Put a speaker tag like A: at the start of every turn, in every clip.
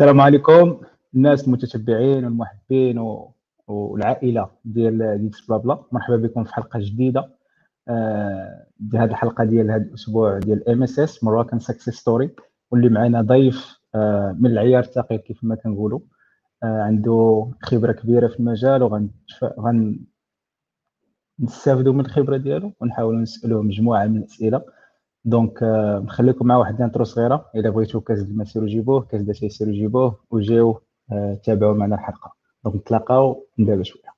A: السلام عليكم. الناس المتتبعين والمحبين و... والعائلة ديال ديكس بلا بلا مرحبا بكم في حلقة جديدة. آه هذه الحلقة ديال هذا الأسبوع ديال ام اس اس مراكن سكسس ستوري واللي معنا ضيف آه من العيار الثقيل كيف ما كنقولوا. آه عنده خبرة كبيرة في المجال وغن غن نستافدوا من الخبرة ديالو ونحاولوا نسألوه مجموعة من الأسئلة. دونك نخليكم مع واحد الانترو صغيره إلا بغيتوا كاس الماء سيروا جيبوه كاس داتاي سيروا جيبوه وجيو تابعوا معنا الحلقة. دونك نتلاقاو دابا شوية.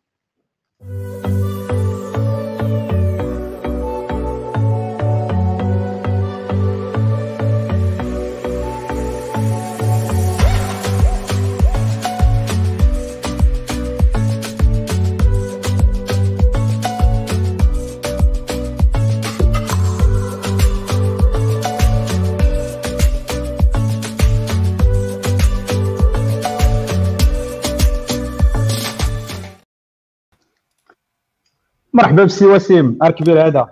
A: مرحبا بسي وسيم ار كبير هذا.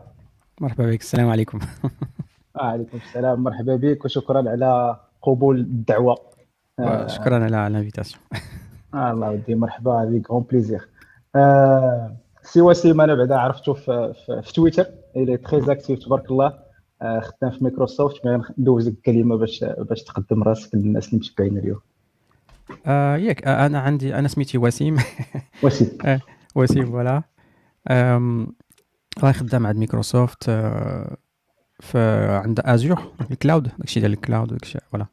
B: مرحبا بك السلام عليكم.
A: وعليكم السلام مرحبا بك وشكرا على قبول الدعوة.
B: شكرا على الانفيتاسيون.
A: آه الله ودي مرحبا بك غون بليزير آه سي وسيم أنا بعدا عرفته في, في, في تويتر. الي تري اكتيف تبارك الله. آه خدام في مايكروسوفت ندوزك الكلمة باش باش تقدم راسك للناس اللي متبعين اليوم.
B: آه ياك آه أنا عندي أنا سميتي وسيم.
A: وسيم.
B: آه وسيم فوالا. راه خدام عند مايكروسوفت في عند ازور الكلاود داكشي ديال الكلاود داكشي فوالا.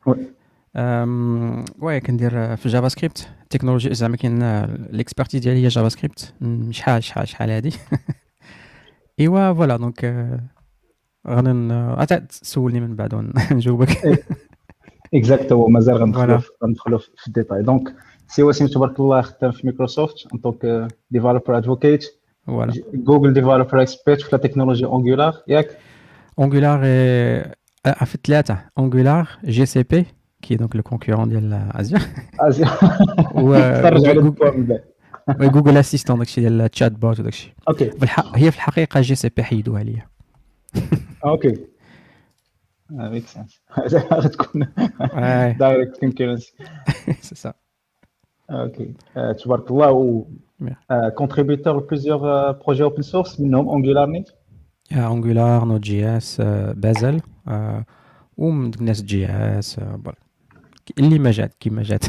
B: وي كندير في جافا سكريبت التكنولوجيا زعما كاين ليكسبرتيز ديالي هي جافا سكريبت شحال شحال شحال هادي؟ إيوا فوالا دونك غادي تسولني من بعد ونجاوبك
A: اكزاكتو مازال غندخلو غندخلو في الديتاي. دونك سي وسيم تبارك الله خدام في مايكروسوفت أن طونك ديفلوبر ادفوكيت
B: Voilà.
A: Google Developer Expert في la technologie Angular ياك
B: Angular est في ثلاثة Angular GCP qui est donc le concurrent ديال Azure
A: Azure
B: و
A: تفرج على البوان
B: جوجل اسيستون داكشي ديال التشات بوت وداكشي
A: اوكي
B: هي في الحقيقة جي سي بي حيدوها ليا
A: اوكي ميك سنس غتكون دايركت كونكورنسي
B: سي سا
A: اوكي تبارك الله و contributeur de plusieurs projets open source منهم Angular Net
B: Angular, Node.js, Bazel و ناس جي اس اللي ما جات كيما جات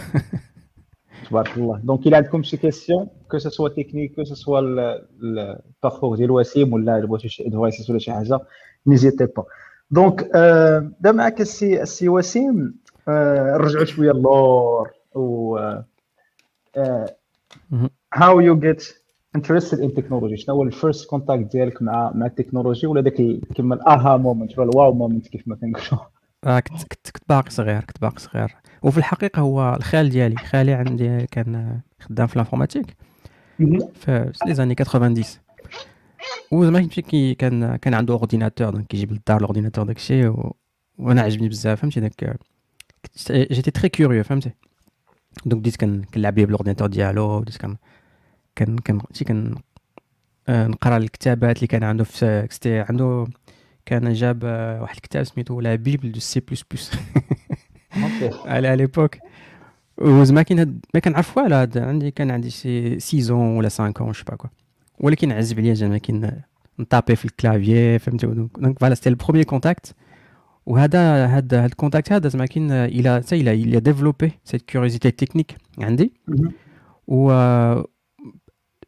A: تبارك الله دونك الى عندكم شي كيسيون كو سو سوا تكنيك كو سو سوا الباركور ديال وسيم ولا بغيتو شي ادفايس ولا شي حاجه نيزيتي با دونك دا معك السي السي وسيم نرجعوا شويه للور و هاو يو جيت انترستد ان تكنولوجي شنو هو الفيرست كونتاكت ديالك مع مع التكنولوجي؟ ولا داك كيما الاها مومنت ولا الواو مومنت كيف ما كنقولوا.
B: آه كنت كنت كنت باقي صغير كنت باقي صغير. وفي الحقيقة هو الخال ديالي خالي عندي كان خدام في الانفورماتيك. في لي زاني 90 وزعما كي كان كان عنده اورديناتور دونك كيجيب للدار الاورديناتور داكشي و... وأنا عجبني بزاف فهمتي؟ داك جيتي تري كيوريو فهمتي؟ دونك بديت كنلعب بيه بالاورديناتور ديالو بديت كان كان كان كان نقرا الكتابات اللي كان عنده في كستي عنده كان جاب واحد الكتاب سميتو لا بيبل دو سي بلس بلس على ليبوك وزعما كاين ما كنعرف والو هاد عندي كان عندي شي سيزون ولا 5 اون شي با كوا ولكن عزب عليا زعما كاين نطابي في الكلافيي فهمتي دونك فوالا سيتي البروميير كونتاكت وهذا هاد هاد الكونتاكت هذا زعما كاين الى حتى الى الى ديفلوبي سيت كيوريزيتي تكنيك عندي و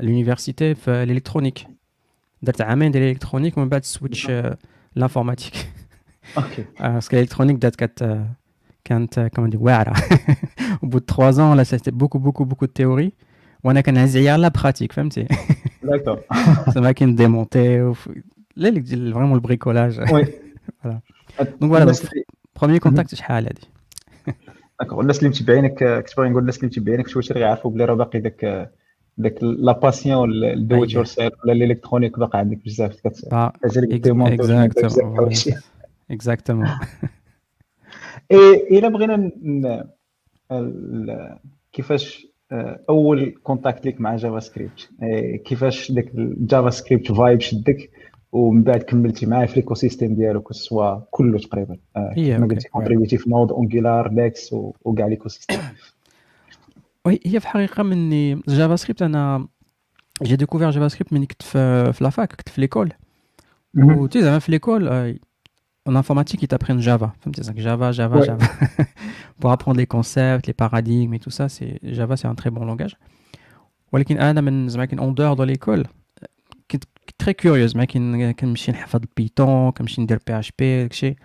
B: l'université في الالكترونيك درت عامين ديال الالكترونيك ومن بعد سويتش لانفورماتيك
A: اوكي
B: باسكو الالكترونيك بدات كانت كانت كما ندير واعره au bout de 3 ans là c'était beaucoup beaucoup beaucoup de théorie وانا كنهز عليها لا براتيك فهمتي
A: داكور
B: زعما كاين ديمونتي لا اللي ديال فريمون البريكولاج
A: وي
B: فوالا دونك فوالا بروميير كونتاكت شحال هادي
A: الناس اللي متبعينك كنت باغي نقول الناس اللي متبعينك في تويتر يعرفوا بلي راه باقي داك داك لا باسيون الدو يور سيلف ولا الإلكترونيك باقي عندك بزاف
B: اكزاكتومون
A: إلا بغينا كيفاش أول كونتاكت ليك مع جافا سكريبت كيفاش داك الجافا سكريبت فايب شدك؟ ومن بعد كملتي معاه في ليكو سيستيم ديالو سوا كله تقريبا كما قلتي كونتريبيتي في نود اونجولار داكس وكاع ليكو سيستيم
B: وي هي في الحقيقه مني جافا سكريبت انا جي ديكوفير جافا سكريبت مني كنت في, في لافاك كنت في ليكول وتي زعما في ليكول en informatique, ils t'apprennent Java. Java, Java, ouais. Java. Pour apprendre les concepts, les paradigmes et tout ça, c'est Java, c'est un très bon langage. ولكن انا من زعما كان تري كيوريوز ما كنمشي نحفظ البيتون كنمشي ندير بي اش بي داكشي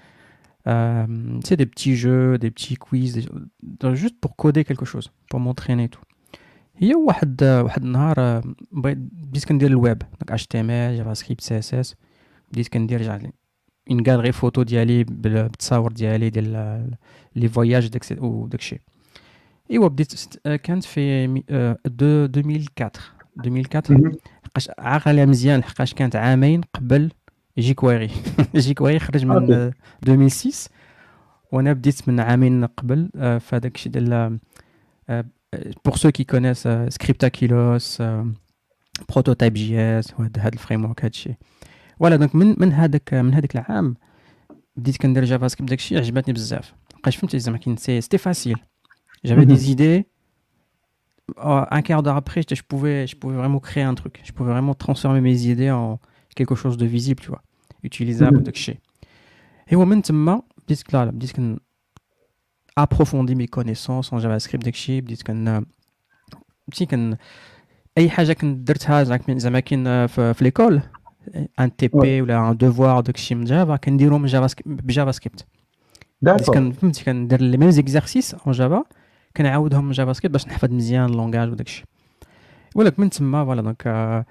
B: سي دي بتي جو دي بتي كويز جوست بور كودي كيلكو شوز بور مونتريني تو هي واحد واحد النهار بديت كندير الويب دونك اتش تي ام ال جافا سكريبت سي اس اس بديت كندير اون غالري فوتو ديالي بالتصاور ديالي ديال لي فواياج داك وداكشي ايوا بديت كانت في 2004 2004 لحقاش عاق عليها مزيان لحقاش كانت عامين قبل جي كويري جي كويري خرج من 2006 وأنا بديت من عامين قبل في هذاك الشيء ديال بور سو كي كونيس سكريبتاكيلوس بروتوتايب جي اس هذا الفريم ورك هذا الشيء. فوالا دونك من من هذاك من هذاك العام بديت كندير جافا سكريبت داكشي عجبتني بزاف. لقاش فهمتي زعما كاين سي سيتي فاسيل جافي دي زيدي un quart d'heure après, je pouvais, je pouvais vraiment créer un truc. Je pouvais vraiment transformer mes idées en quelque chose de visible, tu vois, utilisable, de Et au moment où بديت là, بديت كن approfondir mes connaissances en JavaScript داكشي بديت كن بديت كن اي حاجه كنت درتها زعما كاين في ليكول ان تي بي ولا ان دوفوار داك الشيء من جافا كنديرو من جافا بجافا سكريبت كان فهمتي كندير لي ميم زيكزارسيس اون جافا كنعاودهم من جافا سكريبت باش نحفظ مزيان اللونغاج وداك الشيء ولكن من تما فوالا دونك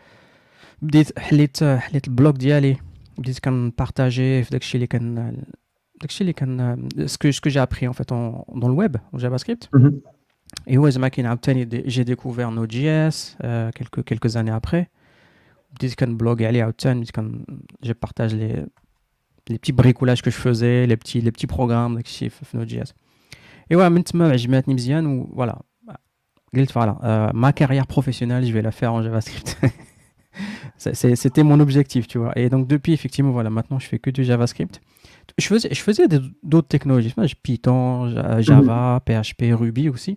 B: بديت حليت حليت البلوك ديالي بديت كنبارطاجي في داك الشيء اللي كان داك الشيء اللي كان سكو سكو جي ابري ان فيت دون الويب جافا سكريبت Et ouais, زعما كاين عاوتاني جي ديكوفير نو جي اس كيلكو كيلكو زاني ابري بديت كنبلوغي عليه عاوتاني بديت كن جي بارطاج لي لي بتي بريكولاج كو ايوا من تما عجباتني مزيان و فوالا قلت فوالا ما كارير بروفيسيونيل جو في لا فير en JavaScript c'était mon objectif tu vois et donc depuis effectivement voilà maintenant je fais que du JavaScript je faisais je faisais d'autres technologies Python Java PHP Ruby aussi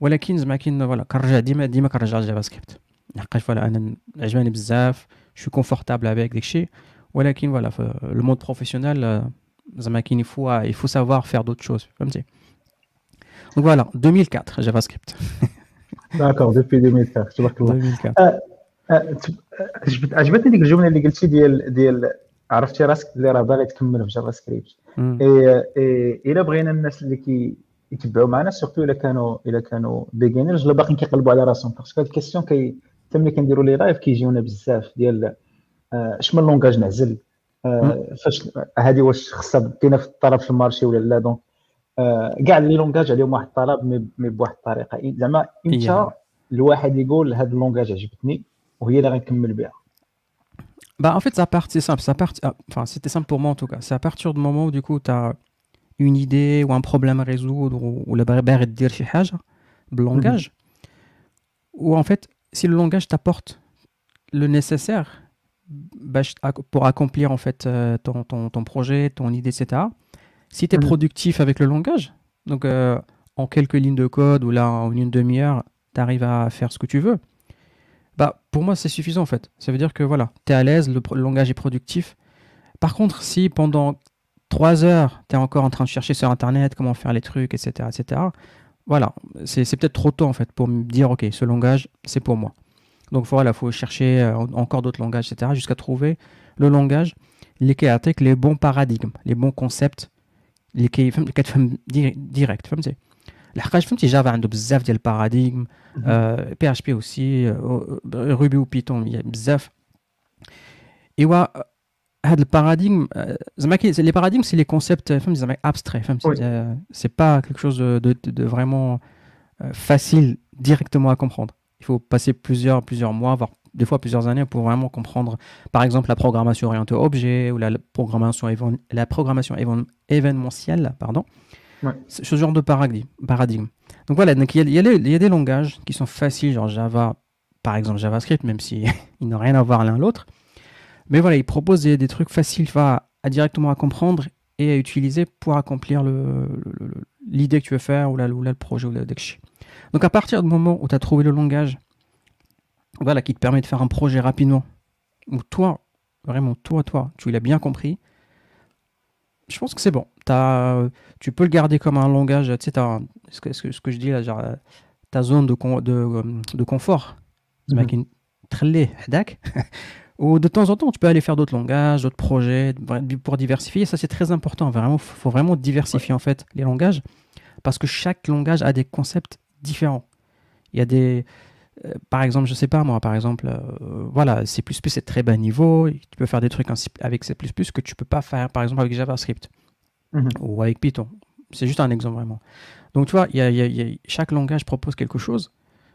B: ولكن زعما كاين فوالا كنرجع ديما ديما كنرجع لجافا سكريبت لحقاش فوالا انا عجباني بزاف شو كونفورتابل افيك داكشي ولكن فوالا في لو مود بروفيسيونيل زعما كاين يفو يفو سافوار فير دوت شوز فهمتي دونك فوالا 2004 جافا سكريبت
A: داكور دوبي 2004 تبارك الله 2004 عجبتني ديك الجمله اللي قلتي ديال ديال عرفتي راسك اللي راه باغي تكمل في جافا سكريبت إلا بغينا الناس اللي كي يتبعوا معنا سورتو إلا كانوا إلا كانوا بيجينرز ولا باقيين كيقلبوا على راسهم. باسكو هاد الكيستيون كي حتى ملي كنديروا لي لايف كيجيونا بزاف ديال اش من لونغاج نعزل. فاش هذه واش خصها كاينة في الطلب في المارشي ولا لا. دونك كاع لي لونغاج عليهم واحد الطلب مي بواحد الطريقه زعما انت الواحد يقول هاد اللونغاج عجبتني وهي اللي غنكمل بها
B: Bah, en fait, ça part, c'est simple. Ça part, enfin, c'était simple pour moi en tout cas. C'est à partir du moment où, du coup, tu as une idée ou un problème à résoudre ou le barrière de dire le langage ou en fait si le langage t'apporte le nécessaire pour accomplir en fait euh, ton, ton, ton, projet, ton idée, etc. si tu es productif avec le langage, donc euh, en quelques lignes de code ou là en une demi-heure, tu arrives à faire ce que tu veux, bah pour moi c'est suffisant en fait. Ça veut dire que voilà, tu es à l'aise, le, le, langage est productif. Par contre, si pendant trois heures, tu es encore en train de chercher sur Internet comment faire les trucs, etc. etc. Voilà, c'est peut-être trop tôt en fait pour me dire, ok, ce langage, c'est pour moi. Donc voilà, il faut chercher euh, encore d'autres langages, etc. jusqu'à trouver le langage les les bons paradigmes, les bons concepts, les qui direct. الحقاش فهمتي جافا عنده بزاف ديال الباراديغم بي اش بي اوسي روبي وبيتون بزاف ايوا le paradigme, les paradigmes, c'est les concepts abstraits. C'est pas quelque chose de, vraiment facile directement à comprendre. Il faut passer plusieurs, plusieurs mois, voire des fois plusieurs années pour vraiment comprendre, par exemple, la programmation orientée objet ou la programmation, la programmation événementielle, pardon. Ce genre de paradigme. Donc voilà, donc il, y a, il, y a des langages qui sont faciles, genre Java, par exemple JavaScript, même s'ils si n'ont rien à voir l'un l'autre. Mais voilà, ils proposent des, trucs faciles à, directement à comprendre et à utiliser pour accomplir l'idée que tu veux faire ou, le projet ou le Donc à partir du moment où tu as trouvé le langage voilà, qui te permet de faire un projet rapidement, où toi, vraiment toi, toi, tu l'as bien compris, je pense que c'est bon. As, tu peux le garder comme un langage, tu sais, ce, que, ce, que, je dis là, genre, ta zone de, de, de confort. Mhm. Ou de temps en temps, tu peux aller faire d'autres langages, d'autres projets pour diversifier. Ça, c'est très important. Vraiment, faut vraiment diversifier en fait les langages parce que chaque langage a des concepts différents. Il y a des, euh, par exemple, je sais pas moi, par exemple, euh, voilà, C++ c'est très bas niveau, tu peux faire des trucs avec C++ que tu peux pas faire, par exemple, avec JavaScript mhm. ou avec Python. C'est juste un exemple vraiment. Donc tu vois, y chaque langage propose quelque chose.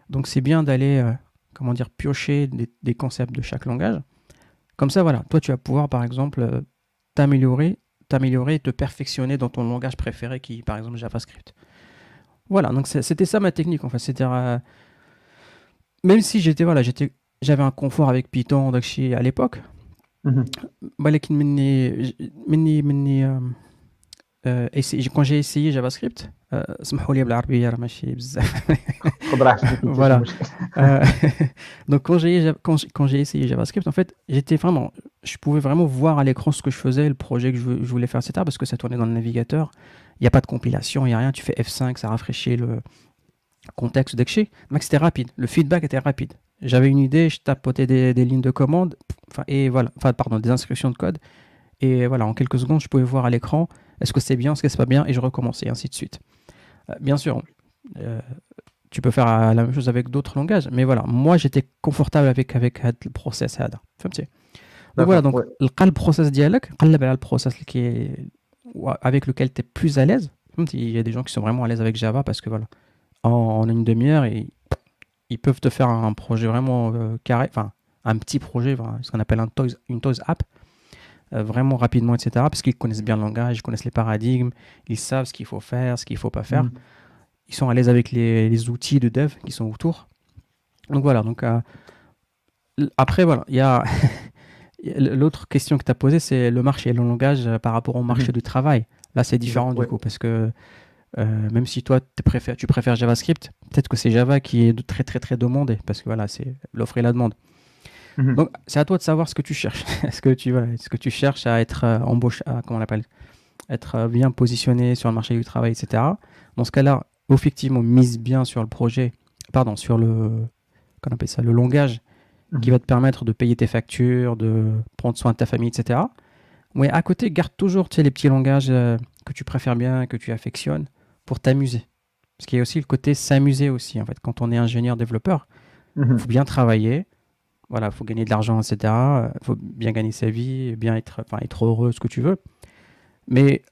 B: Donc c'est bien d'aller, euh, comment dire, piocher des, concepts de chaque langage. Comme ça, voilà, toi tu vas pouvoir, par exemple, t'améliorer, t'améliorer et te perfectionner dans ton langage préféré qui est, par exemple, JavaScript. Voilà, donc c'était ça ma technique en fait. C'était même si j'étais voilà, j'étais j'avais un confort avec Python d'Akshi à l'époque. ولكن مني مني مني quand j'ai essayé JavaScript سمحوا لي بالعربيه راه ماشي بزاف voilà donc quand j'ai quand j'ai essayé JavaScript en fait j'étais vraiment je pouvais vraiment voir à l'écran ce que je faisais le projet que je, voulais faire etc parce que ça tournait dans le navigateur il n'y a pas de compilation il n'y a rien tu fais F5 ça rafraîchit le contexte d'Exchange, c'était rapide. Le feedback était rapide. J'avais une idée, je tapotais des, lignes de commande, et voilà, enfin, pardon, des instructions de code. Et voilà, en quelques secondes, je pouvais voir à l'écran est-ce que c'est bien, est-ce que c'est pas bien, et je recommençais, ainsi de suite. Euh, bien sûr, euh, tu peux faire la même chose avec d'autres langages, mais voilà, moi j'étais confortable avec, avec le process. Donc voilà, donc le process dialogue, le process qui est, avec lequel tu es plus à l'aise. Il y a des gens qui sont vraiment à l'aise avec Java parce que voilà, en, une demi-heure et ils peuvent te faire un projet vraiment euh, carré, enfin un petit projet, ce qu'on appelle un toys, une toys app, euh, vraiment rapidement, etc. Parce qu'ils connaissent bien le langage, ils connaissent les paradigmes, ils savent ce qu'il faut faire, ce qu'il ne faut pas faire. Mm. Ils sont à l'aise avec les, outils de dev qui sont autour. Donc voilà, donc euh, après voilà, il y a l'autre question que tu as posée, c'est le marché et le langage par rapport au marché mm. du travail. Là, c'est différent du coup, parce que euh, même si toi préfères, tu préfères JavaScript, peut-être que c'est Java qui est très très très demandé parce que voilà, c'est l'offre et la demande. Mhm. Donc c'est à toi de savoir ce que tu cherches. est-ce que tu voilà, est-ce que tu cherches à être euh, embauché, comment on l'appelle, être euh, bien positionné sur le marché du travail, etc. Dans ce cas-là, effectivement, mise bien sur le projet, pardon, sur le, qu'on appelle ça, le langage qui mhm. va te permettre de payer tes factures, de prendre soin de ta famille, etc. Mais à côté, garde toujours tu sais, les petits langages que tu préfères bien, que tu affectionnes pour t'amuser. Parce qu'il y a aussi le côté s'amuser aussi. En fait, quand on est ingénieur développeur, il mhm. faut bien travailler. Voilà, faut gagner de l'argent, etc. Il faut bien gagner sa vie, bien être, enfin, être heureux, ce que tu veux. Mais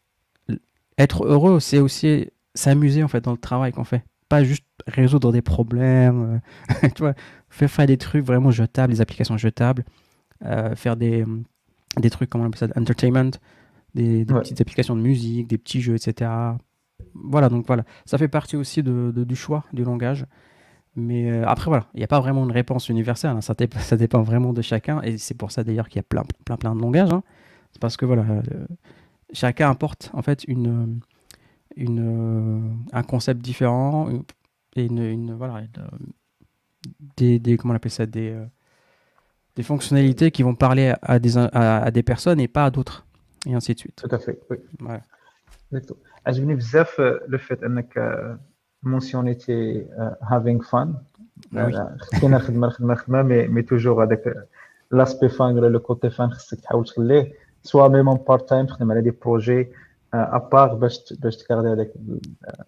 B: être heureux, c'est aussi s'amuser en fait dans le travail qu'on fait. Pas juste résoudre des problèmes. Euh, tu vois, faire, faire des trucs vraiment jetables, des applications jetables, euh, faire des, des trucs, comment on appelle ça, entertainment, des, petites applications de musique, des petits jeux, etc voilà, donc voilà, ça fait partie aussi de, du choix du langage. Mais euh, après, voilà, il n'y a pas vraiment une réponse universelle, hein. ça, ça, dépend vraiment de chacun, et c'est pour ça d'ailleurs qu'il y a plein, plein, plein de langages. Hein. C'est parce que voilà, euh, chacun apporte en fait une, une, euh, un concept différent, et une, voilà, des, des, comment on appelle ça, des, des fonctionnalités qui vont parler à des, à, des personnes et pas à d'autres, et ainsi de suite.
A: Tout à fait, oui. Voilà عجبني بزاف لو فيت انك مونسيونيتي هافينغ فان خدينا خدمه خدمه خدمه مي مي توجور هذاك لاسبي فان ولا لو كوتي فان خصك تحاول تخليه سوا ميم بارت تايم تخدم على دي بروجي ابار باش باش تكاردي هذاك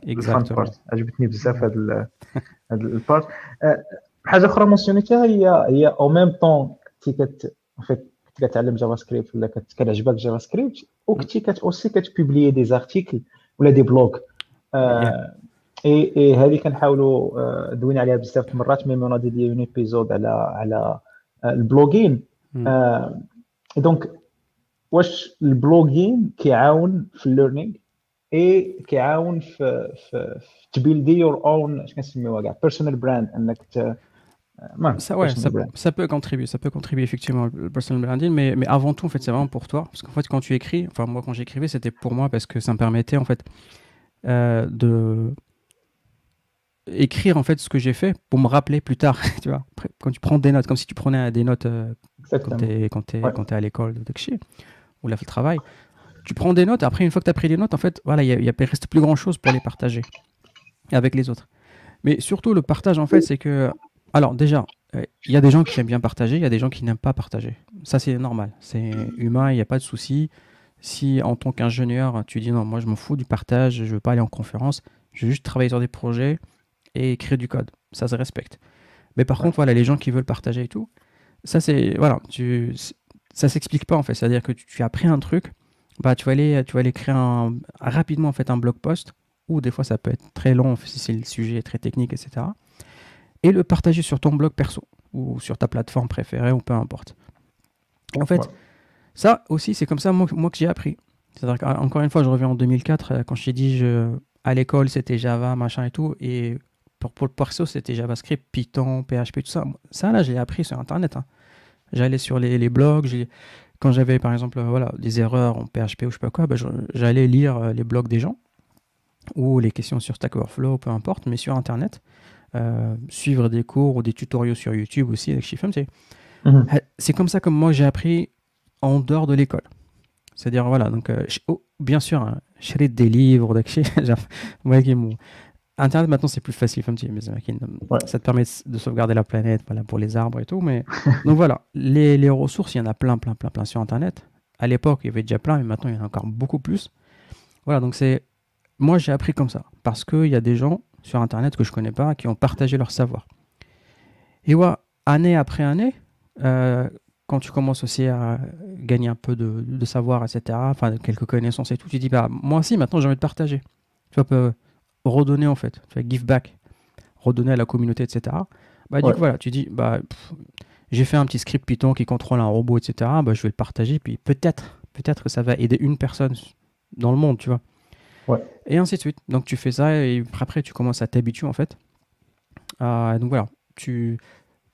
A: الفان بارت عجبتني بزاف هذا هذا البارت حاجه اخرى مونسيونيتيها هي هي او ميم طون كي كت كتعلم جافا سكريبت ولا كتعجبك جافا سكريبت وكنتي كت اوسي كتبوبليي دي زارتيكل ولا دي بلوغ آه إي إي هذه كنحاولوا آه، دوينا عليها بزاف المرات ميم اون ديدي اون ايبيزود على على آه، البلوغين. آه دونك واش البلوغين كيعاون في الليرنينغ؟ إي كيعاون في في, في تبيلدي يور اون اش كنسميوها كاع بيرسونال براند إنك
B: ça, ouais, ça, ça, peut contribuer, ça peut contribuer effectivement le personal branding, mais, mais avant tout, en fait, c'est vraiment pour toi. Parce qu'en fait, quand tu écris, enfin, moi, quand j'écrivais, c'était pour moi parce que ça me permettait, en fait, euh, de, écrire en fait ce que j'ai fait pour me rappeler plus tard. tu vois, quand tu prends des notes, comme si tu prenais des notes euh, quand tu es, quand es, à l'école de Tekshi ou là, le travail, tu prends des notes. Après, une fois que tu as pris des notes, en fait, voilà, il ne reste plus grand chose pour les partager avec les autres. Mais surtout, le partage, en fait, c'est que. Alors, déjà, euh, il y a des gens qui aiment bien partager, il y a des gens qui n'aiment pas partager. Ça, c'est normal. C'est humain, il n'y a pas de souci. Si en tant qu'ingénieur, tu dis non, moi je m'en fous du partage, je veux pas aller en conférence, je veux juste travailler sur des projets, et écrire du code. Ça se respecte. Mais par contre, voilà, les gens qui veulent partager et tout, ça c'est voilà, tu ça s'explique pas en fait. C'est-à-dire que tu, as pris un truc, bah tu vas aller tu vas aller créer un, rapidement en fait un blog post ou des fois ça peut être très long si c'est le sujet très technique, etc. Et le partager sur ton blog perso ou sur ta plateforme préférée ou peu importe. En fait, ça aussi c'est comme ça moi, moi que j'ai appris. C'est-à-dire qu'encore une fois, je reviens en 2004 euh, quand je t'ai dit je, à l'école c'était Java machin et tout et pour, le perso, c'était JavaScript, Python, PHP, tout ça. Ça, là, j'ai appris sur Internet. Hein. J'allais sur les, blogs. Quand j'avais, par exemple, voilà, des erreurs en PHP ou je sais pas quoi, bah, j'allais lire euh, les blogs des gens ou les questions sur Stack Overflow, peu importe, mais sur Internet. Euh, suivre des cours ou des tutoriaux sur YouTube aussi avec Shifum. Mhm. C'est comme ça que moi j'ai appris en dehors de l'école. C'est-à-dire, voilà, donc, euh, oh, bien sûr, hein, lis des livres, Internet maintenant c'est plus facile, ça te permet de sauvegarder la planète, voilà, pour les arbres et tout. Mais donc voilà, les, les, ressources, il y en a plein, plein, plein, plein sur Internet. À l'époque, il y avait déjà plein, mais maintenant il y en a encore beaucoup plus. Voilà, donc c'est, moi j'ai appris comme ça parce qu'il y a des gens sur Internet que je connais pas qui ont partagé leur savoir. Et ouais, année après année, euh, quand tu commences aussi à gagner un peu de, de savoir, etc., enfin quelques connaissances et tout, tu dis bah moi aussi maintenant j'ai envie de partager. Tu vois, redonner en fait, tu give back, redonner à la communauté, etc. Bah, du coup, voilà, tu dis, bah, j'ai fait un petit script Python qui contrôle un robot, etc. Bah, je vais le partager, puis peut-être, peut-être que ça va aider une personne dans le monde, tu vois. Et ainsi de suite. Donc tu fais ça et après tu commences à t'habituer en fait. Euh, donc voilà, tu,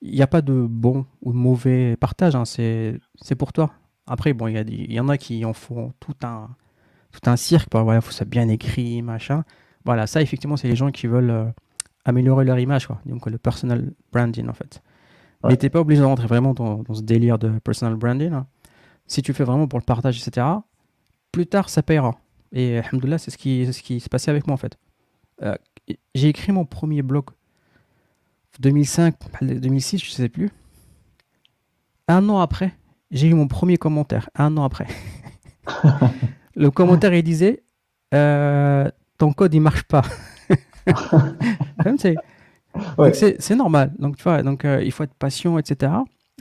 B: il n'y a pas de bon ou de mauvais partage, hein. c'est pour toi. Après, bon, il y, y, en a qui en font tout un, tout un cirque, bah, voilà, faut ça bien écrit, machin. Voilà, ça effectivement, c'est les gens qui veulent euh, améliorer leur image, quoi. Donc le personal branding en fait. Mais tu n'es pas obligé de rentrer vraiment dans, ce délire de personal branding. Hein. Si tu fais vraiment pour le partage, etc., plus tard ça payera. Et alhamdoulilah, c'est ce qui, ce qui s'est passé avec moi en fait. Euh, j'ai écrit mon premier blog 2005, 2006, je ne sais plus. Un an après, j'ai eu mon premier commentaire. Un an après. le commentaire, il disait euh, ton code il marche pas. c'est normal. Donc tu vois, donc euh, il faut être patient, etc.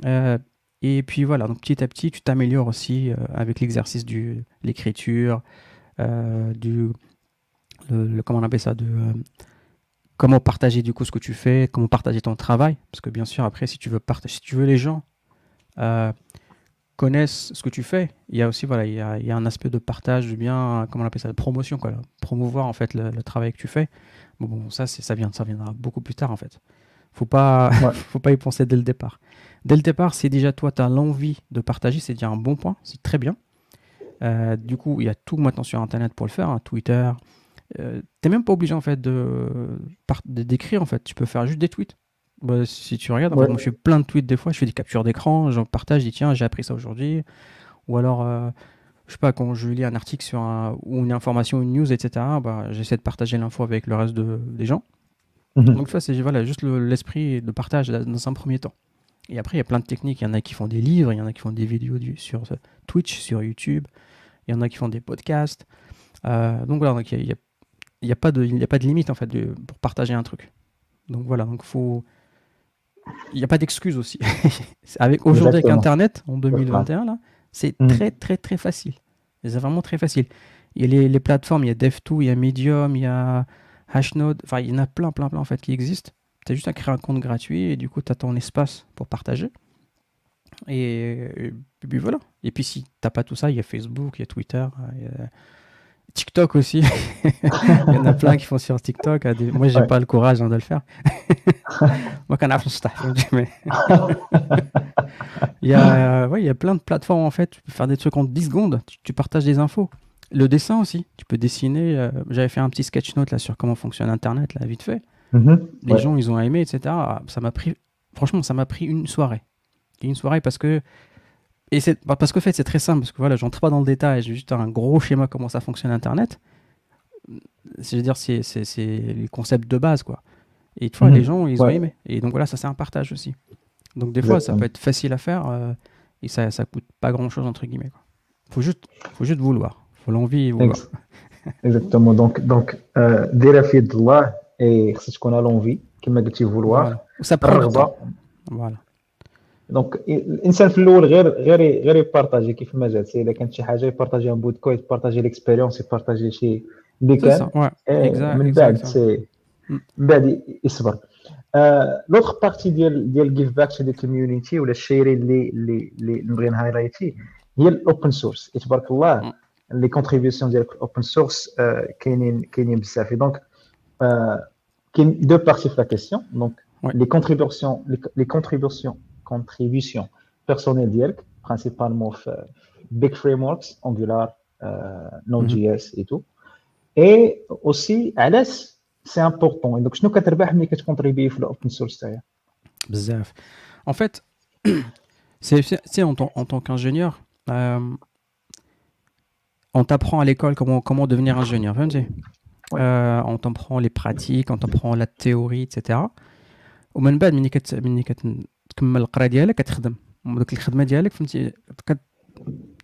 B: Euh, et puis voilà, donc petit à petit, tu t'améliores aussi euh, avec l'exercice de l'écriture, du le, comment on appelle ça, de comment partager du coup ce que tu fais, comment partager ton travail, parce que bien sûr après, si tu veux partager, si tu veux les gens connaissent ce que tu fais. Il y a aussi voilà, il y a, il y a un aspect de partage, du bien, comment on appelle ça, de promotion, quoi, promouvoir en fait le, travail que tu fais. Bon, bon ça, c'est, ça, vient, ça viendra beaucoup plus tard en fait. Faut pas, faut pas y penser dès le départ. Dès le départ, si déjà toi, tu as l'envie de partager, c'est déjà un bon point, c'est très bien. Euh, du coup, il y a tout maintenant sur Internet pour le faire, hein, Twitter. Euh, tu n'es même pas obligé en fait de, d'écrire en fait. Tu peux faire juste des tweets. Bah, si tu regardes, moi je fais plein de tweets des fois, je fais des captures d'écran, j'en partage, je dis tiens, j'ai appris ça aujourd'hui. Ou alors, euh, je sais pas, quand je lis un article sur un, ou une information, une news, etc., bah, j'essaie de partager l'info avec le reste de, des gens. Mhm. Donc, ça, c'est voilà, juste l'esprit de partage dans un premier temps. Et après, il y a plein de techniques. Il y en a qui font des livres, il y en a qui font des vidéos du, sur Twitch, sur YouTube, il y en a qui font des podcasts. Euh, donc voilà, il n'y a, y a, pas de, a pas de limite en fait pour partager un truc. Donc voilà, donc faut il n'y a pas d'excuse aussi. avec aujourd'hui avec Internet en 2021 là, c'est mm. très très très facile. C'est vraiment très facile. Il y a les, plateformes, il y a Dev2, il y a Medium, il y a Hashnode, enfin il y en a plein plein plein en fait qui existent. Tu as juste à créer un compte gratuit et du coup tu as ton espace pour partager. Et, puis voilà. Et puis si t'as pas tout ça, il y a Facebook, il y a Twitter, il y a TikTok aussi. il y en a plein qui font sur TikTok. Moi, j'ai pas le courage hein, de le faire. Moi, quand mais il y a, ouais, il y a plein de plateformes en fait. Tu peux faire des trucs en 10 secondes. Tu, partages des infos. Le dessin aussi. Tu peux dessiner. Euh, j'avais fait un petit sketch note là sur comment fonctionne Internet là vite fait. Mm-hmm. Les gens, ils ont aimé, etc. Ça m'a pris. Franchement, ça m'a pris une soirée. Une soirée parce que et c'est bah, parce que fait c'est très simple parce que voilà j'entre pas dans le détail j'ai juste un gros schéma comment ça fonctionne internet. C'est dire c'est c'est les concepts de base quoi. Et fois mhm. les gens ils ont aimé. Et donc voilà ça c'est un partage aussi. Donc des fois ça peut être facile à faire euh, et ça ça coûte pas grand chose entre guillemets quoi. Faut juste faut juste vouloir. Faut l'envie et vouloir.
A: Exactement. Donc donc euh, de et c'est ce qu'on a l'envie comme tu vouloir voilà.
B: ça prend voilà
A: دونك الانسان في الاول غير غير غير يبارطاجي كيف ما جات الا كانت شي حاجه يبارطاجي ان بو دو كود يبارطاجي ليكسبيريونس يبارطاجي شي اللي كان من بعد سي من بعد يصبر لوتر بارتي ديال ديال جيف باك تو ذا كوميونيتي ولا الشيرين اللي اللي اللي نبغي نهايلايتي هي الاوبن سورس تبارك الله لي كونتريبيوسيون ديال الاوبن سورس كاينين كاينين بزاف دونك euh, deux parties de la question. Donc, ouais. les contributions, les, les, contributions, contributions personnelles d'IELC, principalement Big Frameworks, Angular, euh, Node.js mhm. et tout. Et aussi, Alice, c'est important. Et donc, je ne sais pas si tu contribues à l'open source.
B: Bzaf. En fait, c'est en, en tant qu'ingénieur, euh, on t'apprend à l'école comment, comment devenir ingénieur. Euh, on t'apprend les pratiques, on t'apprend la théorie, etc. Au même bad, تكمل القرايه ديالك كتخدم ودوك الخدمه ديالك فهمتي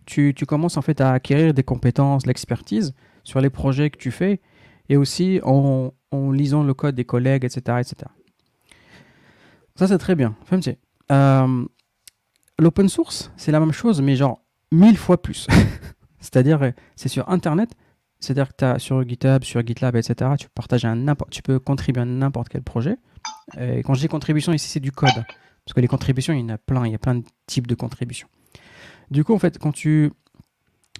B: tu, tu commences en fait à acquérir des compétences, l'expertise sur les projets que tu fais et aussi en, en lisant le code des collègues, etc. etc. Ça, c'est très bien. Euh, L'open source, c'est la même chose, mais genre mille fois plus. C'est-à-dire, c'est sur Internet, c'est-à-dire que as sur GitHub, sur GitLab, etc., tu, partages un tu peux contribuer à n'importe quel projet. Et quand je dis contribution, ici, c'est du code. Parce que les contributions, il y en a plein, il y a plein de types de contributions. Du coup, en fait, quand tu,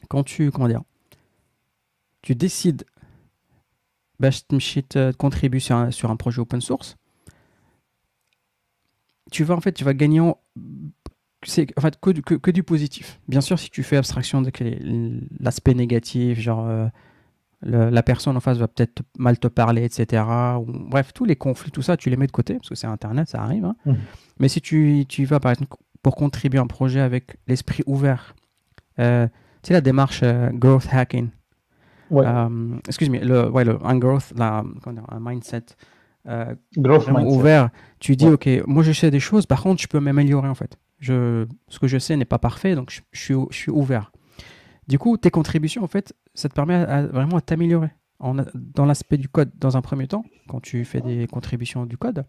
B: quand tu, comment dire, tu décides bah, de contribuer sur un, sur un projet open source, tu vas en fait, tu vas gagner en, c'est en fait que, que, du positif. Bien sûr, si tu fais abstraction de l'aspect négatif, genre euh, la personne en face va peut-être mal te parler, etc. bref, tous les conflits, tout ça, tu les mets de côté, parce que c'est Internet, ça arrive. Hein. Mmh. Mais si tu, tu vas, par exemple, pour contribuer à un projet avec l'esprit ouvert, euh, tu sais, la démarche euh, growth hacking. Ouais. Euh, excuse-moi, le, ouais, le, un growth, la, un mindset growth ouvert. Tu dis, OK, moi je sais des choses, par contre, je peux m'améliorer en fait. Ce que je sais n'est pas parfait, donc je, suis, ouvert. Du coup, tes contributions, en fait, ça te permet vraiment à t'améliorer dans l'aspect du code dans un premier temps, quand tu fais des contributions du code,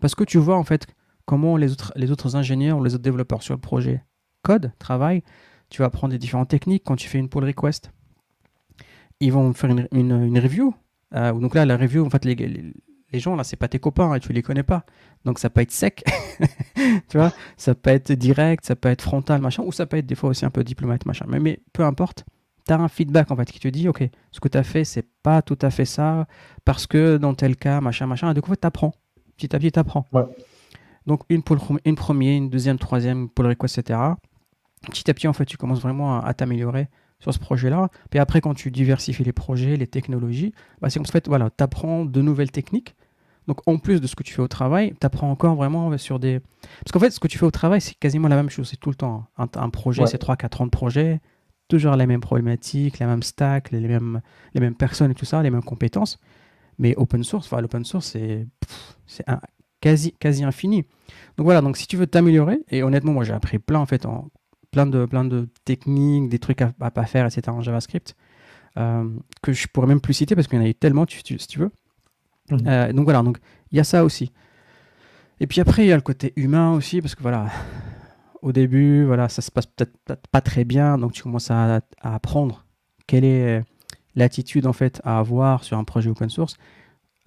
B: parce que tu vois en fait comment les autres, les ingénieurs ou les autres développeurs sur le projet code, travaillent. Tu vas apprendre des différentes techniques quand tu fais une pull request. Ils vont faire une, une, review. Euh, donc là, la review, en fait, les, les, gens, là, c'est pas tes copains et tu les connais pas. Donc ça peut être sec, tu vois, ça peut être direct, ça peut être frontal, machin, ou ça peut être des fois aussi un peu diplomate, machin. Mais, mais peu importe, tu as un feedback en fait qui te dit, ok, ce que tu as fait, c'est pas tout à fait ça, parce que dans tel cas, machin, machin. Et du coup, tu apprends. Petit à petit, tu apprends. Donc, une, pour une première, une deuxième, troisième pull request, etc. Petit à petit, en fait, tu commences vraiment à, t'améliorer sur ce projet-là. Puis après, quand tu diversifies les projets, les technologies, bah, c'est en fait, voilà, tu apprends de nouvelles techniques. Donc, en plus de ce que tu fais au travail, tu apprends encore vraiment sur des. Parce qu'en fait, ce que tu fais au travail, c'est quasiment la même chose. C'est tout le temps. Un, un projet, c'est 3-4 ans de projet toujours les mêmes problématiques, les mêmes stacks, les mêmes, les mêmes personnes et tout ça, les mêmes compétences. Mais open source, enfin, l'open source, c'est, c'est quasi, quasi infini. Donc voilà, donc si tu veux t'améliorer, et honnêtement, moi j'ai appris plein en fait, en, plein, de, plein de techniques, des trucs à, à pas faire, etc. en JavaScript, euh, que je pourrais même plus citer parce qu'il y en a eu tellement, si tu veux. Mhm. Euh, donc voilà, donc il y a ça aussi. Et puis après, il y a le côté humain aussi, parce que voilà, au début, voilà, ça se passe peut-être pas très bien, donc tu commences à, apprendre quelle est l'attitude en fait à avoir sur un projet open source.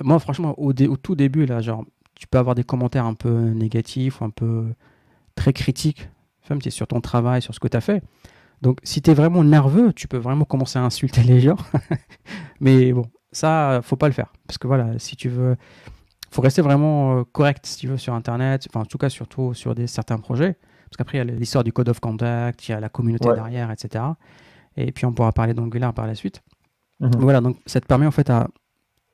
B: Moi, franchement, au, tout début, là, genre, tu peux avoir des commentaires un peu négatifs ou un peu très critiques sur ton travail, sur ce que tu as fait. Donc, si tu es vraiment nerveux, tu peux vraiment commencer à insulter les gens. Mais bon, ça, faut pas le faire. Parce que voilà, si tu veux, faut rester vraiment euh, correct, si tu veux, sur Internet. Enfin, en tout cas, surtout sur des, certains projets. Parce qu'après, il y a l'histoire du code of conduct, il y a la communauté derrière, etc. Et puis, on pourra parler d'Angular par la suite. Mhm. Voilà, donc ça te permet en fait à.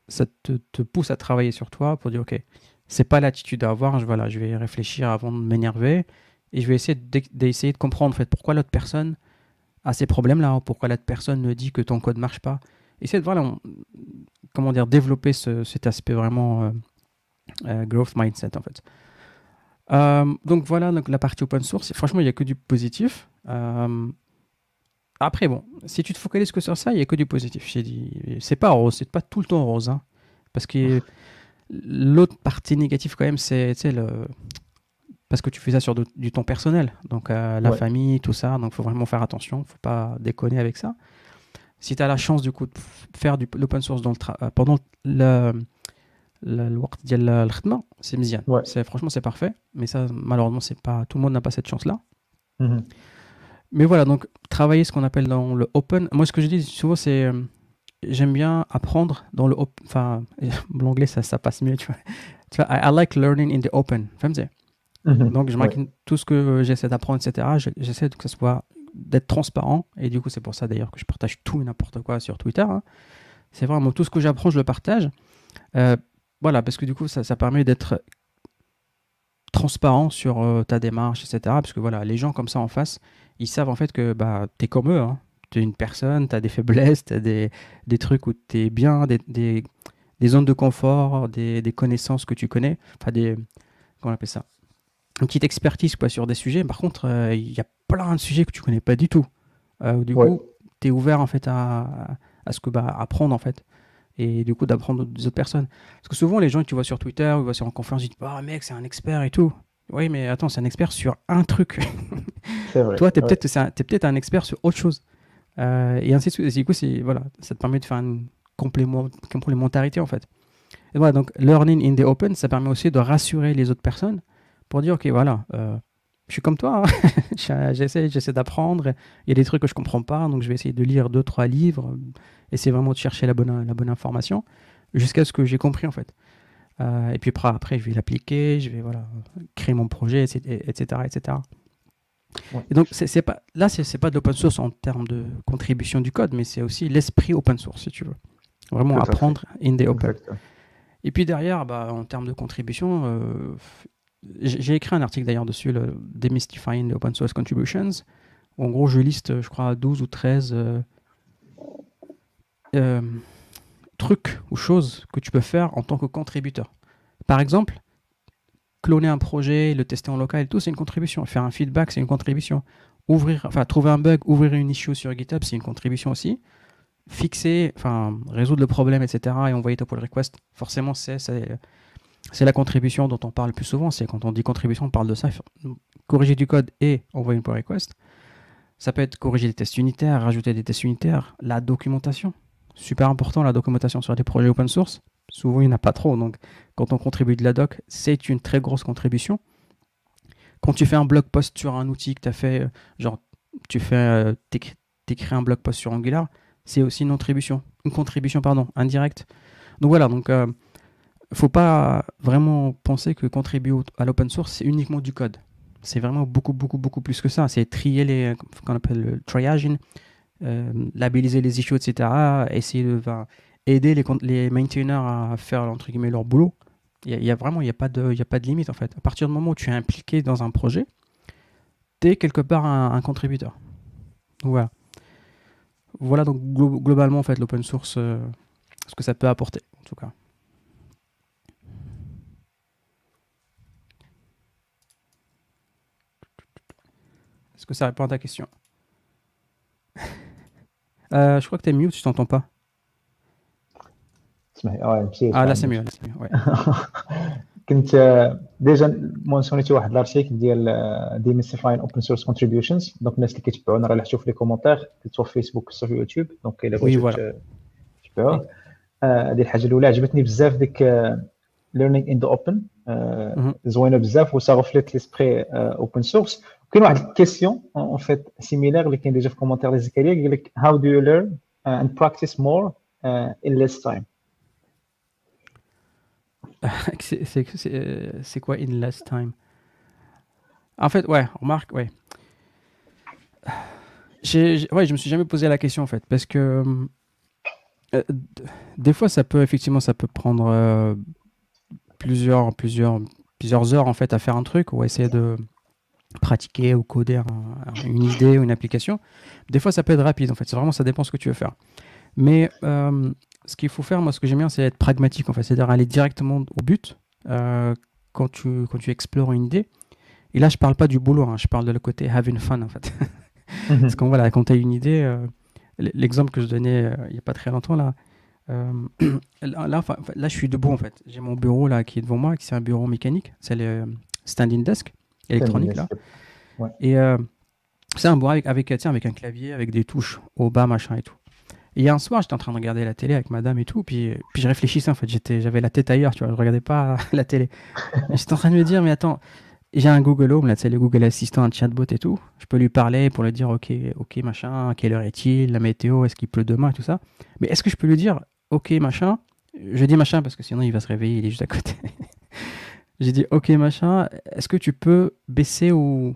B: Ça te, pousse à travailler sur toi pour dire, OK, c'est pas l'attitude à avoir. Je, voilà, je vais réfléchir avant de m'énerver et je vais essayer d'essayer de comprendre en fait pourquoi l'autre personne à ces problèmes-là, pourquoi la personne me dit que ton code marche pas. Essayer de voilà, comment dire, développer cet aspect vraiment euh, euh, growth mindset en fait. Euh, donc voilà donc la partie open source. Franchement, il n'y a que du positif. après, bon, si tu te focalises que sur ça, il n'y a que du positif. J'ai dit, c'est pas rose, c'est pas tout le temps rose, hein, parce que l'autre partie négative quand même, c'est le parce que tu fais ça sur du temps personnel, donc euh, la famille, tout ça, donc il faut vraiment faire attention, faut pas déconner avec ça. Si tu as la chance du coup de faire de l'open source dans le euh, pendant le c'est mzian. C'est franchement c'est parfait, mais ça malheureusement c'est pas tout le monde n'a pas cette chance là. Mm-hmm. Mais voilà, donc travailler ce qu'on appelle dans le open. Moi ce que je dis souvent c'est euh, j'aime bien apprendre dans le enfin l'anglais ça, ça passe mieux tu vois. Tu vois I, like learning in the open. Mhm. Donc, je ouais. tout ce que j'essaie d'apprendre, etc. J'essaie que ce soit d'être transparent. Et du coup, c'est pour ça d'ailleurs que je partage tout et n'importe quoi sur Twitter. Hein. C'est vraiment tout ce que j'apprends, je le partage. Euh, voilà, parce que du coup, ça, permet d'être transparent sur euh, ta démarche, etc. Parce que voilà, les gens comme ça en face, ils savent en fait que bah, tu es comme eux. Hein. Tu es une personne, tu as des faiblesses, tu as des, trucs où tu es bien, des, zones de confort, des, des connaissances que tu connais. Enfin, des. Comment on appelle ça? Une petite expertise quoi, sur des sujets. Par contre, euh, il y a plein de sujets que tu connais pas du tout. Euh, du coup, tu es ouvert en fait à, à ce que bah, apprendre en fait. Et du coup, d'apprendre des autres personnes. Parce que souvent, les gens que tu vois sur Twitter ou sur en conférence, ils disent Ah, mec, c'est un expert et tout. Oui, mais attends, c'est un expert sur un truc. Vrai, Toi, tu es peut-être peut un expert sur autre chose. Euh, et ainsi de suite. Du coup, voilà, ça te permet de faire une complémentarité en fait. Et voilà, donc, learning in the open, ça permet aussi de rassurer les autres personnes pour dire, ok, voilà, euh, je suis comme toi, hein. j'essaie, j'essaie d'apprendre, il y a des trucs que je comprends pas, donc je vais essayer de lire deux, trois livres, essayer vraiment de chercher la bonne, la bonne information, jusqu'à ce que j'ai compris en fait. Euh, et puis après, après, je vais l'appliquer, je vais voilà, créer mon projet, etc. etc. Et donc, c'est, pas, là, c'est, pas de l'open source en termes de contribution du code, mais c'est aussi l'esprit open source, si tu veux. Vraiment apprendre in the open. Et puis derrière, bah, en termes de contribution, euh, j'ai écrit un article d'ailleurs dessus, le Demystifying the Open Source Contributions. en gros, je liste, je crois, 12 ou 13 euh, euh, trucs ou choses que tu peux faire en tant que contributeur. Par exemple, cloner un projet, le tester en local et tout, c'est une contribution. Faire un feedback, c'est une contribution. Ouvrir, enfin, trouver un bug, ouvrir une issue sur GitHub, c'est une contribution aussi. Fixer, enfin, résoudre le problème, etc. et envoyer ta pull request, forcément, c'est c'est la contribution dont on parle le plus souvent. C'est quand on dit contribution, on parle de ça. Corriger du code et envoyer une pull request. Ça peut être corriger des tests unitaires, rajouter des tests unitaires, la documentation. Super important, la documentation sur des projets open source. Souvent, il n'y en a pas trop. Donc, quand on contribue de la doc, c'est une très grosse contribution. Quand tu fais un blog post sur un outil que tu as fait, euh, genre, tu fais, euh, écris un blog post sur Angular, c'est aussi une contribution, une contribution pardon, indirecte. Donc voilà, donc euh, faut pas vraiment penser que contribuer à l'open source, c'est uniquement du code. C'est vraiment beaucoup, beaucoup, beaucoup plus que ça. C'est trier les, qu'on appelle le triaging, euh, labelliser les issues, etc. Essayer de aider les, les maintainers à faire entre guillemets leur boulot. Il y, a vraiment, il a, pas de, y a pas de limite en fait. À partir du moment où tu es impliqué dans un projet, tu es quelque part un, contributeur. voilà. Voilà donc globalement en fait l'open source, euh, ce que ça peut apporter en tout cas. que ça répond à ta question euh, Je crois que tu es mute, je t'entends pas.
A: ah
B: là c'est mieux, là, c'est mieux. Ouais.
A: كنت ديجا مونسيونيتي واحد لارتيكل ديال ديميستيفاين اوبن سورس كونتريبيوشنز دونك الناس اللي كيتبعونا راه يحطوا في لي كومونتير سواء في فيسبوك سواء في يوتيوب دونك الا بغيتو تتبعوه هذه الحاجه الاولى عجبتني بزاف ديك ليرنينغ ان ذا اوبن زوينه بزاف و سا ريفليت ليسبري اوبن سورس كاين واحد الكيسيون اون فيت سيميلير اللي كاين ديجا في كومونتير ديال زكريا قال لك هاو دو يو ليرن اند براكتيس مور ان ليس تايم
B: c'est quoi in less time En fait, ouais, remarque, ouais. ouais, je me suis jamais posé la question en fait, parce que euh, des fois, ça peut effectivement, ça peut prendre euh, plusieurs, plusieurs, plusieurs heures en fait à faire un truc ou essayer de pratiquer ou coder une idée ou une application. Des fois, ça peut être rapide en fait. C'est vraiment, ça dépend ce que tu veux faire. Mais euh, ce qu'il faut faire, moi, ce que j'aime bien, c'est être pragmatique, en fait, c'est-à-dire aller directement au but euh, quand, tu, quand tu explores une idée. Et là, je parle pas du boulot, hein, je parle de le côté having fun, en fait. Mhm. Parce que voilà, quand tu as une idée, euh, l'exemple que je donnais il n'y a pas très longtemps, là, là, là, je suis debout, en fait. J'ai mon bureau, là, qui est devant moi, qui c'est un bureau mécanique, c'est le standing desk électronique, là. Et c'est un bureau avec, avec, avec un clavier, avec des touches au bas, machin et tout. Et un soir, j'étais en train de regarder la télé avec madame et tout, puis, puis je réfléchissais en fait, j'étais, j'avais la tête ailleurs, tu vois, je regardais pas la télé. j'étais en train de me dire, mais attends, j'ai un Google Home, là, tu sais, le Google Assistant, un chatbot et tout. Je peux lui parler pour lui dire, ok, ok, machin, quelle heure est-il, la météo, est-ce qu'il pleut demain et tout ça. Mais est-ce que je peux lui dire, ok, machin, je dis machin parce que sinon il va se réveiller, il est juste à côté. j'ai dit, ok, machin, est-ce que tu peux baisser ou,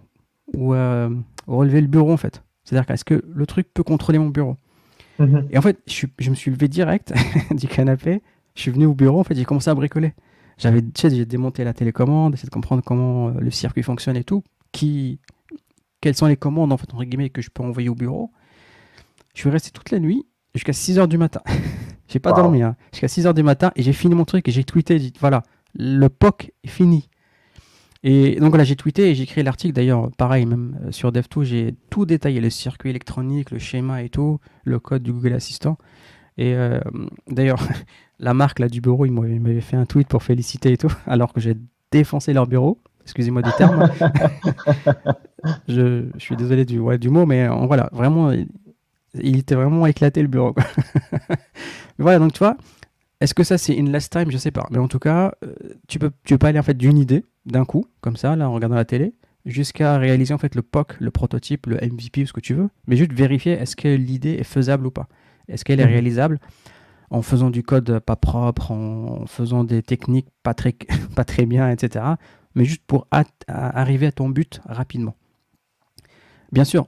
B: ou euh, relever le bureau en fait? C'est-à-dire est-ce que le truc peut contrôler mon bureau? Mhm. Et en fait, je, je, me suis levé direct du canapé. Je suis venu au bureau. En fait, j'ai commencé à bricoler. J'avais, j'ai démonté la télécommande, essayé de comprendre comment euh, le circuit fonctionne et tout. Qui, quelles sont les commandes, en fait, entre guillemets, que je peux envoyer au bureau? Je suis resté toute la nuit jusqu'à 6 h du matin. j'ai pas dormi, hein. Jusqu'à 6 h du matin et j'ai fini mon truc et j'ai tweeté. Dit, voilà, le POC est fini. Et donc là, j'ai tweeté et j'ai écrit l'article. D'ailleurs, pareil, même euh, sur DevTools, j'ai tout détaillé le circuit électronique, le schéma et tout, le code du Google Assistant. Et euh, d'ailleurs, la marque là, du bureau, il m'avait fait un tweet pour féliciter et tout, alors que j'ai défoncé leur bureau. Excusez-moi du terme. je, je, suis désolé du, ouais, du mot, mais euh, voilà, vraiment, il, était vraiment éclaté le bureau. Voilà, donc tu vois, est-ce que ça c'est in last time? Je sais pas. Mais en tout cas, tu peux, tu peux pas aller en fait d'une idée d'un coup, comme ça, là, en regardant la télé, jusqu'à réaliser en fait le POC, le prototype, le MVP, ce que tu veux, mais juste vérifier est-ce que l'idée est faisable ou pas? Est-ce qu'elle est mhm. réalisable en faisant du code pas propre, en faisant des techniques pas très, pas très bien, etc. Mais juste pour arriver à ton but rapidement? Bien sûr,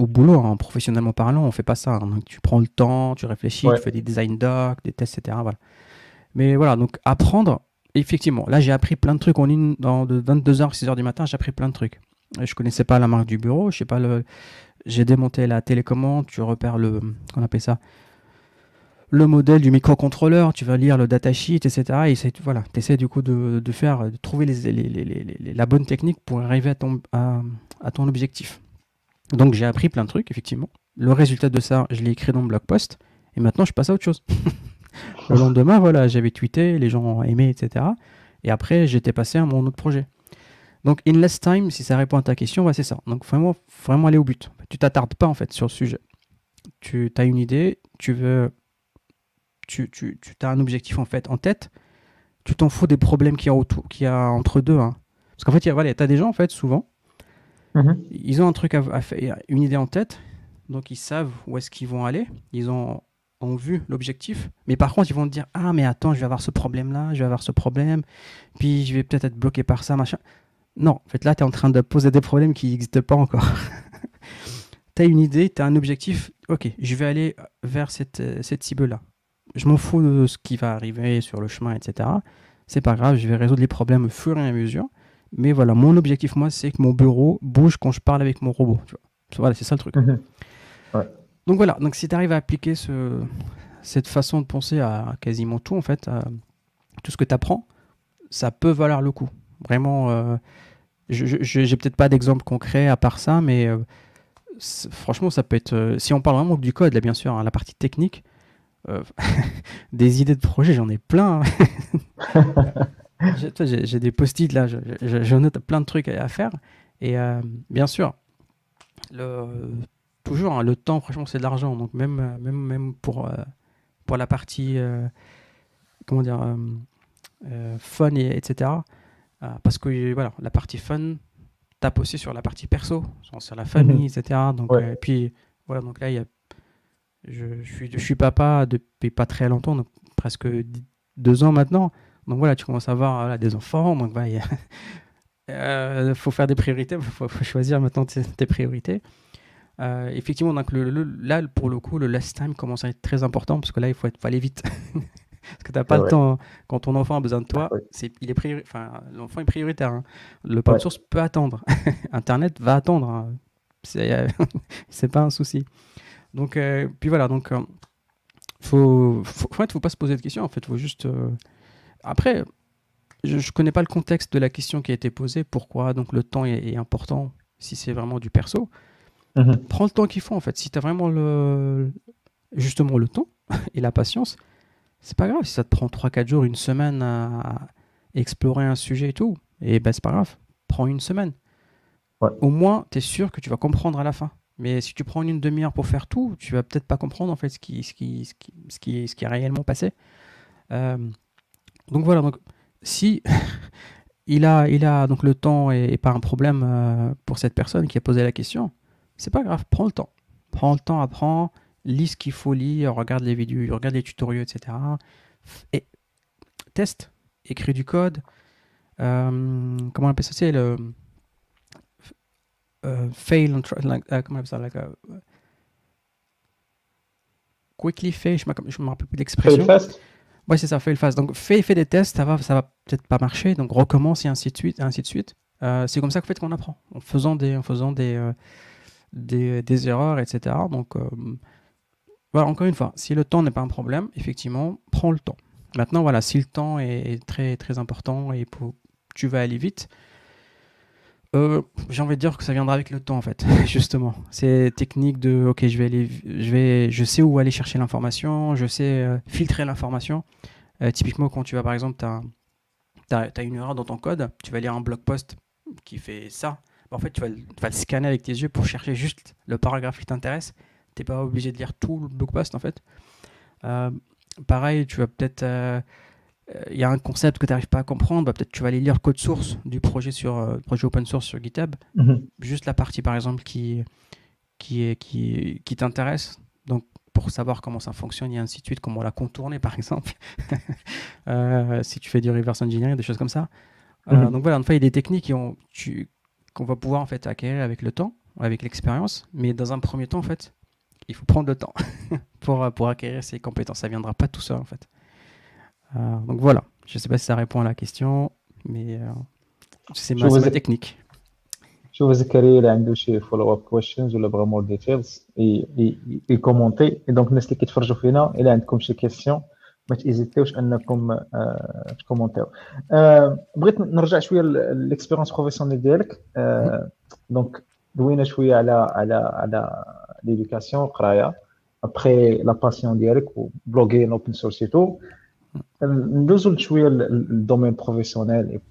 B: au boulot, hein, professionnellement parlant, on fait pas ça. Hein. tu prends le temps, tu réfléchis, tu fais des design docs, des tests, etc. Voilà. Mais voilà, donc apprendre, effectivement, là j'ai appris plein de trucs en ligne, dans de 22h, 6h du matin, j'ai appris plein de trucs. Je connaissais pas la marque du bureau, je sais pas le. J'ai démonté la télécommande, tu repères le. Qu'on appelle ça? Le modèle du microcontrôleur, tu vas lire le datasheet, etc. Et voilà, tu essaies du coup de, de faire, de trouver les, les, les, la bonne technique pour arriver à ton, à, à ton objectif. Donc j'ai appris plein de trucs, effectivement. Le résultat de ça, je l'ai écrit dans le blog post. Et maintenant, je passe à autre chose. Le lendemain, voilà, j'avais tweeté, les gens ont aimé, etc. Et après, j'étais passé à mon autre projet. Donc, in less time, si ça répond à ta question, c'est ça. Donc, vraiment, vraiment aller au but. Tu t'attardes pas, en fait, sur le sujet. Tu as une idée, tu veux. Tu, tu, tu as un objectif, en fait, en tête. Tu t'en fous des problèmes qu'il y a, a entre deux. Hein. Parce qu'en fait, voilà, tu as des gens, en fait, souvent, mm-hmm. ils ont un truc une idée en tête. Donc, ils savent où est-ce qu'ils vont aller. Ils ont ont vu l'objectif, mais par contre, ils vont dire Ah, mais attends, je vais avoir ce problème-là, je vais avoir ce problème, puis je vais peut-être être bloqué par ça, machin. Non, en fait, là, tu es en train de poser des problèmes qui n'existent pas encore. tu as une idée, tu as un objectif, ok, je vais aller vers cette, cette cible-là. Je m'en fous de ce qui va arriver sur le chemin, etc. C'est pas grave, je vais résoudre les problèmes au fur et à mesure. Mais voilà, mon objectif, moi, c'est que mon bureau bouge quand je parle avec mon robot. Voilà, c'est ça le truc. Mhm. ouais. Donc voilà, donc si tu arrives à appliquer ce, cette façon de penser à quasiment tout, en fait, à tout ce que tu apprends, ça peut valoir le coup. Vraiment, euh, je n'ai peut-être pas d'exemple concret à part ça, mais euh, franchement, ça peut être. Euh, si on parle vraiment du code, là, bien sûr, hein, la partie technique, des idées de projet, j'en ai plein. Hein. j'ai des post-it là, je, je, note plein de trucs à faire. Et euh, bien sûr, le, toujours, hein, le temps, franchement, c'est de l'argent. Donc, même, même, même pour, euh, pour la partie, euh, comment dire, fun, et, etc. parce que, voilà, la partie fun tape aussi sur la partie perso, sur la famille, mhm. etc. Donc, et puis, voilà, donc là, il y a, je, je, suis, je suis papa depuis pas très longtemps, donc presque deux ans maintenant. Donc voilà, tu commences à avoir des enfants. Donc il euh, faut faire des priorités, il faut, choisir maintenant tes, priorités. Euh, effectivement, donc le, là, pour le coup, le last time commence à être très important parce que là, il faut, aller vite. parce que tu n'as pas le temps. Quand ton enfant a besoin de toi, c'est, il est enfin, l'enfant est prioritaire. Hein. Le open source peut attendre. Internet va attendre. Hein. C'est, c'est pas un souci. Donc, euh, puis voilà, donc, faut, faut, en fait, faut pas se poser de questions. En fait, faut juste après, je ne connais pas le contexte de la question qui a été posée, pourquoi donc le temps est, important, si c'est vraiment du perso. Mhm. Prends le temps qu'il faut en fait. Si tu as vraiment le, justement le temps et la patience, c'est pas grave si ça te prend 3-4 jours, une semaine à explorer un sujet et tout. Et ben c'est pas grave, prends une semaine. Au moins, tu es sûr que tu vas comprendre à la fin. Mais si tu prends une demi-heure pour faire tout, tu vas peut-être pas comprendre en fait ce qui, ce qui, ce qui, ce qui, ce qui est réellement passé. Euh, donc voilà, donc si il a, il a donc le temps et, pas un problème euh, pour cette personne qui a posé la question, c'est pas grave, prends le temps. Prends le temps, apprends, lis ce qu'il faut lire, regarde les vidéos, regarde les tutoriels, etc. Et teste, écris du code. Euh, comment on appelle ça C'est le euh, fail, like, comment appelle ça like, Quickly fail, je me rappelle plus l'expression. Oui, c'est ça, fais le fast. Donc, fais, fais des tests, ça va, ça va peut-être pas marcher, donc recommence et ainsi de suite, et ainsi de suite. Euh, c'est comme ça fait, qu'on apprend, en faisant des, en faisant des, euh, des, des, erreurs, etc. Donc, euh, voilà, encore une fois, si le temps n'est pas un problème, effectivement, prends le temps. Maintenant, voilà, si le temps est, très, très important et tu vas aller vite, euh, j'ai envie de dire que ça viendra avec le temps en fait, justement. C'est technique de ok, je vais aller, je vais, je sais où aller chercher l'information, je sais euh, filtrer l'information. Euh, typiquement, quand tu vas par exemple, tu as, une erreur dans ton code, tu vas lire un blog post qui fait ça. En fait, tu vas, tu vas, le scanner avec tes yeux pour chercher juste le paragraphe qui t'intéresse. Tu n'es pas obligé de lire tout le blog post en fait. pareil, tu vas peut-être il y a un concept que tu n'arrives pas à comprendre, bah, peut-être tu vas aller lire le code source du projet, sur, euh, projet open source sur GitHub, mhm. juste la partie par exemple qui, qui, est, qui, qui t'intéresse, donc pour savoir comment ça fonctionne et ainsi de suite, comment la contourner par exemple, euh, si tu fais du reverse engineering, des choses comme ça. Euh, mhm. donc voilà, en fait, il y a des techniques qu'on va pouvoir en fait acquérir avec le temps, avec l'expérience, mais dans un premier temps en fait, il faut prendre le temps pour, pour acquérir ces compétences. Ça ne viendra pas tout seul en fait. Euh, donc voilà, je ne sais pas si ça répond à la question, mais euh, c'est ma, ma technique.
A: شوف زكريا اللي عنده شي فولو اب كويشنز ولا بغا مور ديتيلز يكومونتي دونك الناس اللي كيتفرجوا فينا الا عندكم شي كيسيون ما تيزيتيوش انكم تكومونتيو بغيت نرجع شويه للاكسبيرونس بروفيسيونيل ديالك دونك دوينا شويه على على على ليدوكاسيون قرايه ابخي لا باسيون ديالك وبلوغين اوبن سورس اي تو ندوزو شويه الدومين بروفيسيونيل et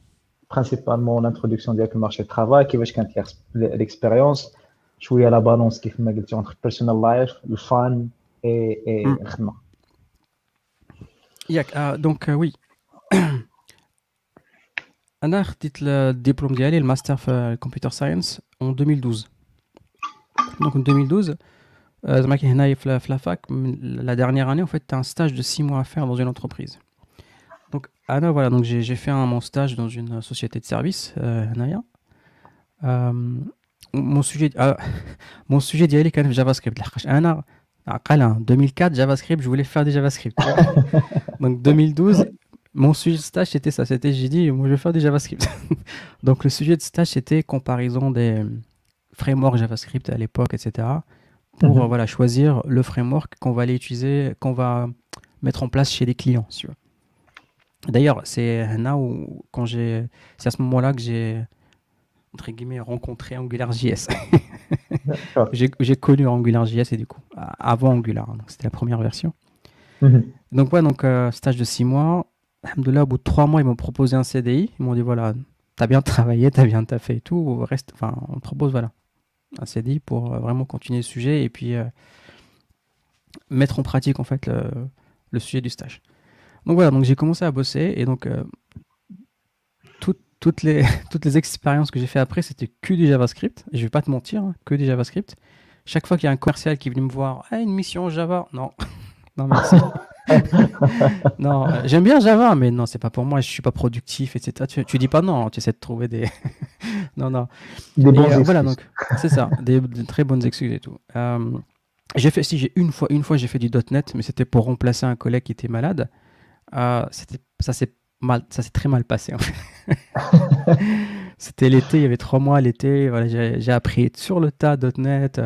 A: principalement l'introduction ديالك المارشي travail كيفاش كانت l'expérience شويه لا بالونس كيف ما قلتي entre personal life الفان et et الخدمه
B: ياك دونك وي انا خديت الدبلوم ديالي الماستر في الكمبيوتر ساينس en 2012 donc en 2012 la dernière année, en fait, tu as un stage de 6 mois à faire dans une entreprise. Donc, Anna, voilà, donc j'ai fait un, mon stage dans une société de service, euh, euh, mon sujet, euh, mon sujet d'y aller quand même JavaScript. Anna, en 2004, JavaScript, je voulais faire des JavaScript. donc, 2012, mon sujet de stage, c'était ça. C'était, j'ai dit, moi, je vais faire des JavaScript. donc, le sujet de stage, c'était comparaison des frameworks JavaScript à l'époque, etc pour mhm. voilà, choisir le framework qu'on va aller utiliser, qu'on va mettre en place chez les clients. D'ailleurs, c'est où, quand j'ai, c'est à ce moment-là que j'ai entre guillemets rencontré AngularJS. j'ai connu AngularJS et du coup avant Angular, donc c'était la première version. Mhm. Donc ouais, donc euh, stage de six mois. au bout de trois mois, ils m'ont proposé un CDI. Ils m'ont dit voilà, t'as bien travaillé, t'as bien taffé et tout. Reste, enfin, on te propose voilà, un CDI pour euh, vraiment continuer le sujet et puis euh, mettre en pratique en fait le, sujet du stage. Donc voilà, donc j'ai commencé à bosser et donc euh, toutes, les, toutes les expériences que j'ai fait après, c'était que du JavaScript. Et je vais pas te mentir, hein, que du JavaScript. Chaque fois qu'il y a un commercial qui est venu me voir, ah, une mission Java, non, non merci. non, euh, j'aime bien Java, mais non, c'est pas pour moi, je suis pas productif, etc. Tu, tu dis pas non, tu essaies de trouver des. non, non.
A: Des bonnes
B: euh, Voilà, donc, c'est ça, des, très bonnes excuses et tout. Euh, j'ai fait, si, j'ai une fois, une fois, j'ai fait du .NET, mais c'était pour remplacer un collègue qui était malade. C'était, ça s'est mal, ça s'est très mal passé, en fait. c'était l'été, il y avait trois mois l'été, voilà, j'ai, appris sur le tas .NET.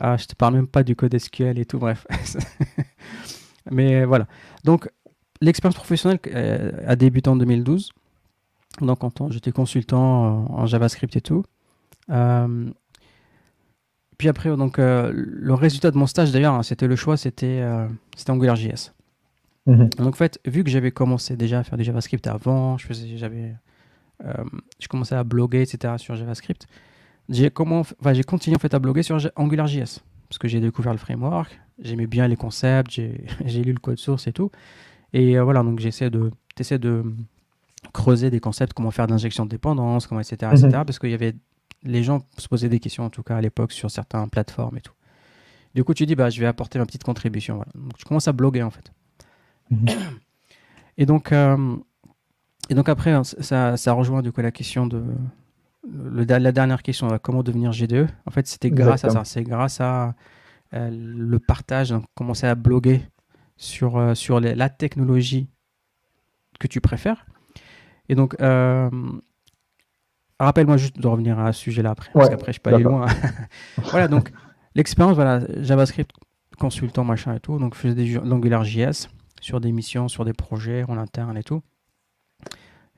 B: ah, je te parle même pas du code SQL et tout, bref. Mais voilà. Donc, l'expérience professionnelle euh, a débuté en 2012. Donc, en j'étais consultant en JavaScript et tout. Euh, puis après, donc, euh, le résultat de mon stage, d'ailleurs, hein, c'était le choix, c'était c'était AngularJS. Mhm. Donc, en fait, vu que j'avais commencé déjà à faire du JavaScript avant, je faisais, j'avais, je commençais à bloguer, etc. sur JavaScript. J'ai comment, j'ai continué en fait à bloguer sur AngularJS parce que j'ai découvert le framework, j'aimais bien les concepts, j'ai lu le code source et tout. Et euh, voilà, donc j'essaie de, de creuser des concepts, comment faire d'injection de dépendance, comment, etc., etc. Mhm. Parce qu'il y avait, les gens se posaient des questions, en tout cas à l'époque, sur certaines plateformes et tout. Du coup, tu dis, bah, je vais apporter ma petite contribution. Voilà. Donc, tu commences à bloguer, en fait. Et donc, euh, et donc après, hein, ça, ça rejoint du coup la question de, la dernière question, comment devenir GDE En fait, c'était grâce à ça. C'est grâce à euh, le partage, donc commencer à bloguer sur, euh, sur la technologie que tu préfères. Et donc, euh, rappelle-moi juste de revenir à ce sujet-là après, parce qu'après, je peux aller loin. voilà, donc, l'expérience, voilà, JavaScript, consultant, machin et tout. Donc, je faisais des l'AngularJS sur des missions, sur des projets en interne et tout.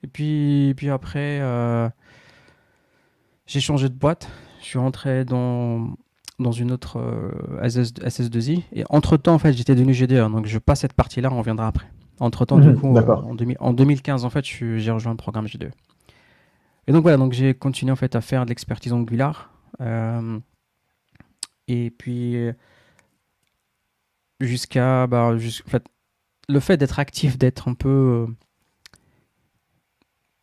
B: Et puis, puis après, j'ai changé de boîte. Je suis rentré dans, dans une autre euh, SS, 2 i Et entre-temps, en fait, j'étais devenu GDE. Donc, je passe cette partie-là, on reviendra après. Entre-temps, du mhm, coup, euh, en, en, 2015, en fait, j'ai rejoint le programme GDE. Et donc, voilà, donc j'ai continué, en fait, à faire de l'expertise Angular. Euh, et puis, jusqu'à... Bah, en fait, le fait d'être actif, d'être un peu...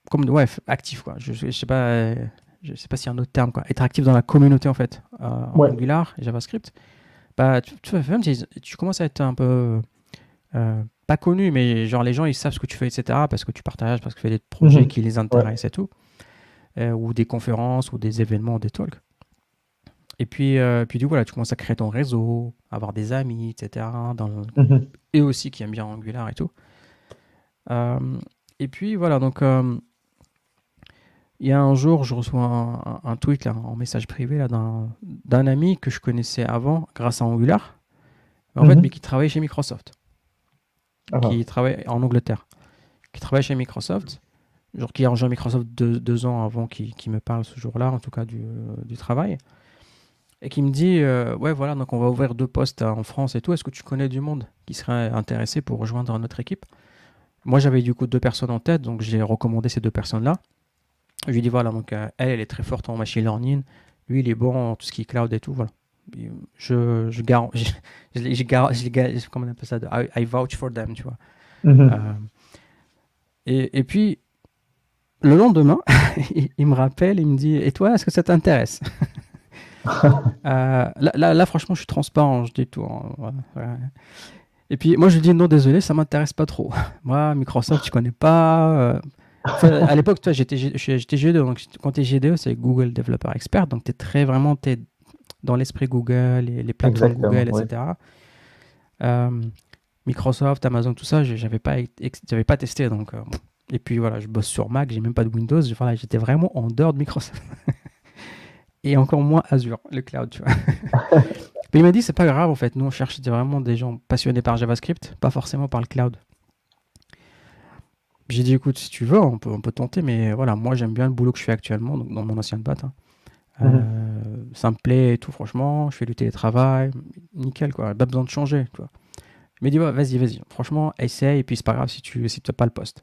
B: comme, ouais, actif, quoi. Je, je sais pas je sais pas s'il y a un autre terme, quoi, être actif dans la communauté en fait, euh, Angular et JavaScript, bah, tu, tu, même tu commences à être un peu euh, pas connu, mais genre les gens ils savent ce que tu fais, etc. Parce que tu partages, parce que tu fais des projets mhm. qui les intéressent et tout, euh, ou des conférences, ou des événements, des talks. Et puis, puis du coup, là, tu commences à créer ton réseau, avoir des amis, etc. Dans mhm. Et aussi qui aiment bien Angular et tout. et puis voilà, donc il y a un jour, je reçois un, tweet là, en message privé là, d'un, ami que je connaissais avant grâce à Angular, en fait, mhm. mais qui travaille chez Microsoft. Ah. Qui travaille en Angleterre. Qui travaille chez Microsoft. Genre qui a rejoint Microsoft deux, ans avant qu'il, me parle ce jour-là, en tout cas du, du travail. Et qui me dit euh, Ouais, voilà, donc on va ouvrir deux postes en France et tout. Est-ce que tu connais du monde qui serait intéressé pour rejoindre notre équipe? Moi, j'avais du coup deux personnes en tête, donc j'ai recommandé ces deux personnes-là. Je lui dis voilà, donc euh, elle, elle est très forte en machine learning. Lui, il est bon en tout ce qui est cloud et tout. Voilà. Je, je, gar... je, je, je, comment on appelle ça? I, vouch for them, tu vois. Mhm. Euh, et, et, puis, le lendemain, il, me rappelle, il me dit Et toi, est-ce que ça t'intéresse? euh, là, là, franchement, je suis transparent, je dis tout. Hein, et puis, moi, je dis Non, désolé, ça m'intéresse pas trop. Moi, Microsoft, je connais pas à l'époque, toi, j'étais GDE. Donc, quand tu es GDE, c'est Google Developer Expert. Donc, tu es très vraiment es dans l'esprit Google, les, les plateformes Google, etc. Euh, Microsoft, Amazon, tout ça, j'avais pas, j'avais pas testé. Donc, euh, et puis voilà, je bosse sur Mac, j'ai même pas de Windows. Voilà, j'étais vraiment en dehors de Microsoft. et encore moins Azure, le cloud, tu vois. il m'a dit, c'est pas grave, en fait. Nous, on cherche vraiment des gens passionnés par JavaScript, pas forcément par le cloud. J'ai dit, écoute, si tu veux, on peut, on peut tenter, mais voilà, moi j'aime bien le boulot que je fais actuellement, donc dans mon ancienne boîte. Hein. Mhm. Euh, ça me plaît et tout, franchement. Je fais du télétravail, nickel, quoi. Pas besoin de changer, tu vois. Il m'a dit, vas-y, vas-y, franchement, essaye, et puis c'est pas grave si tu si n'as pas le poste.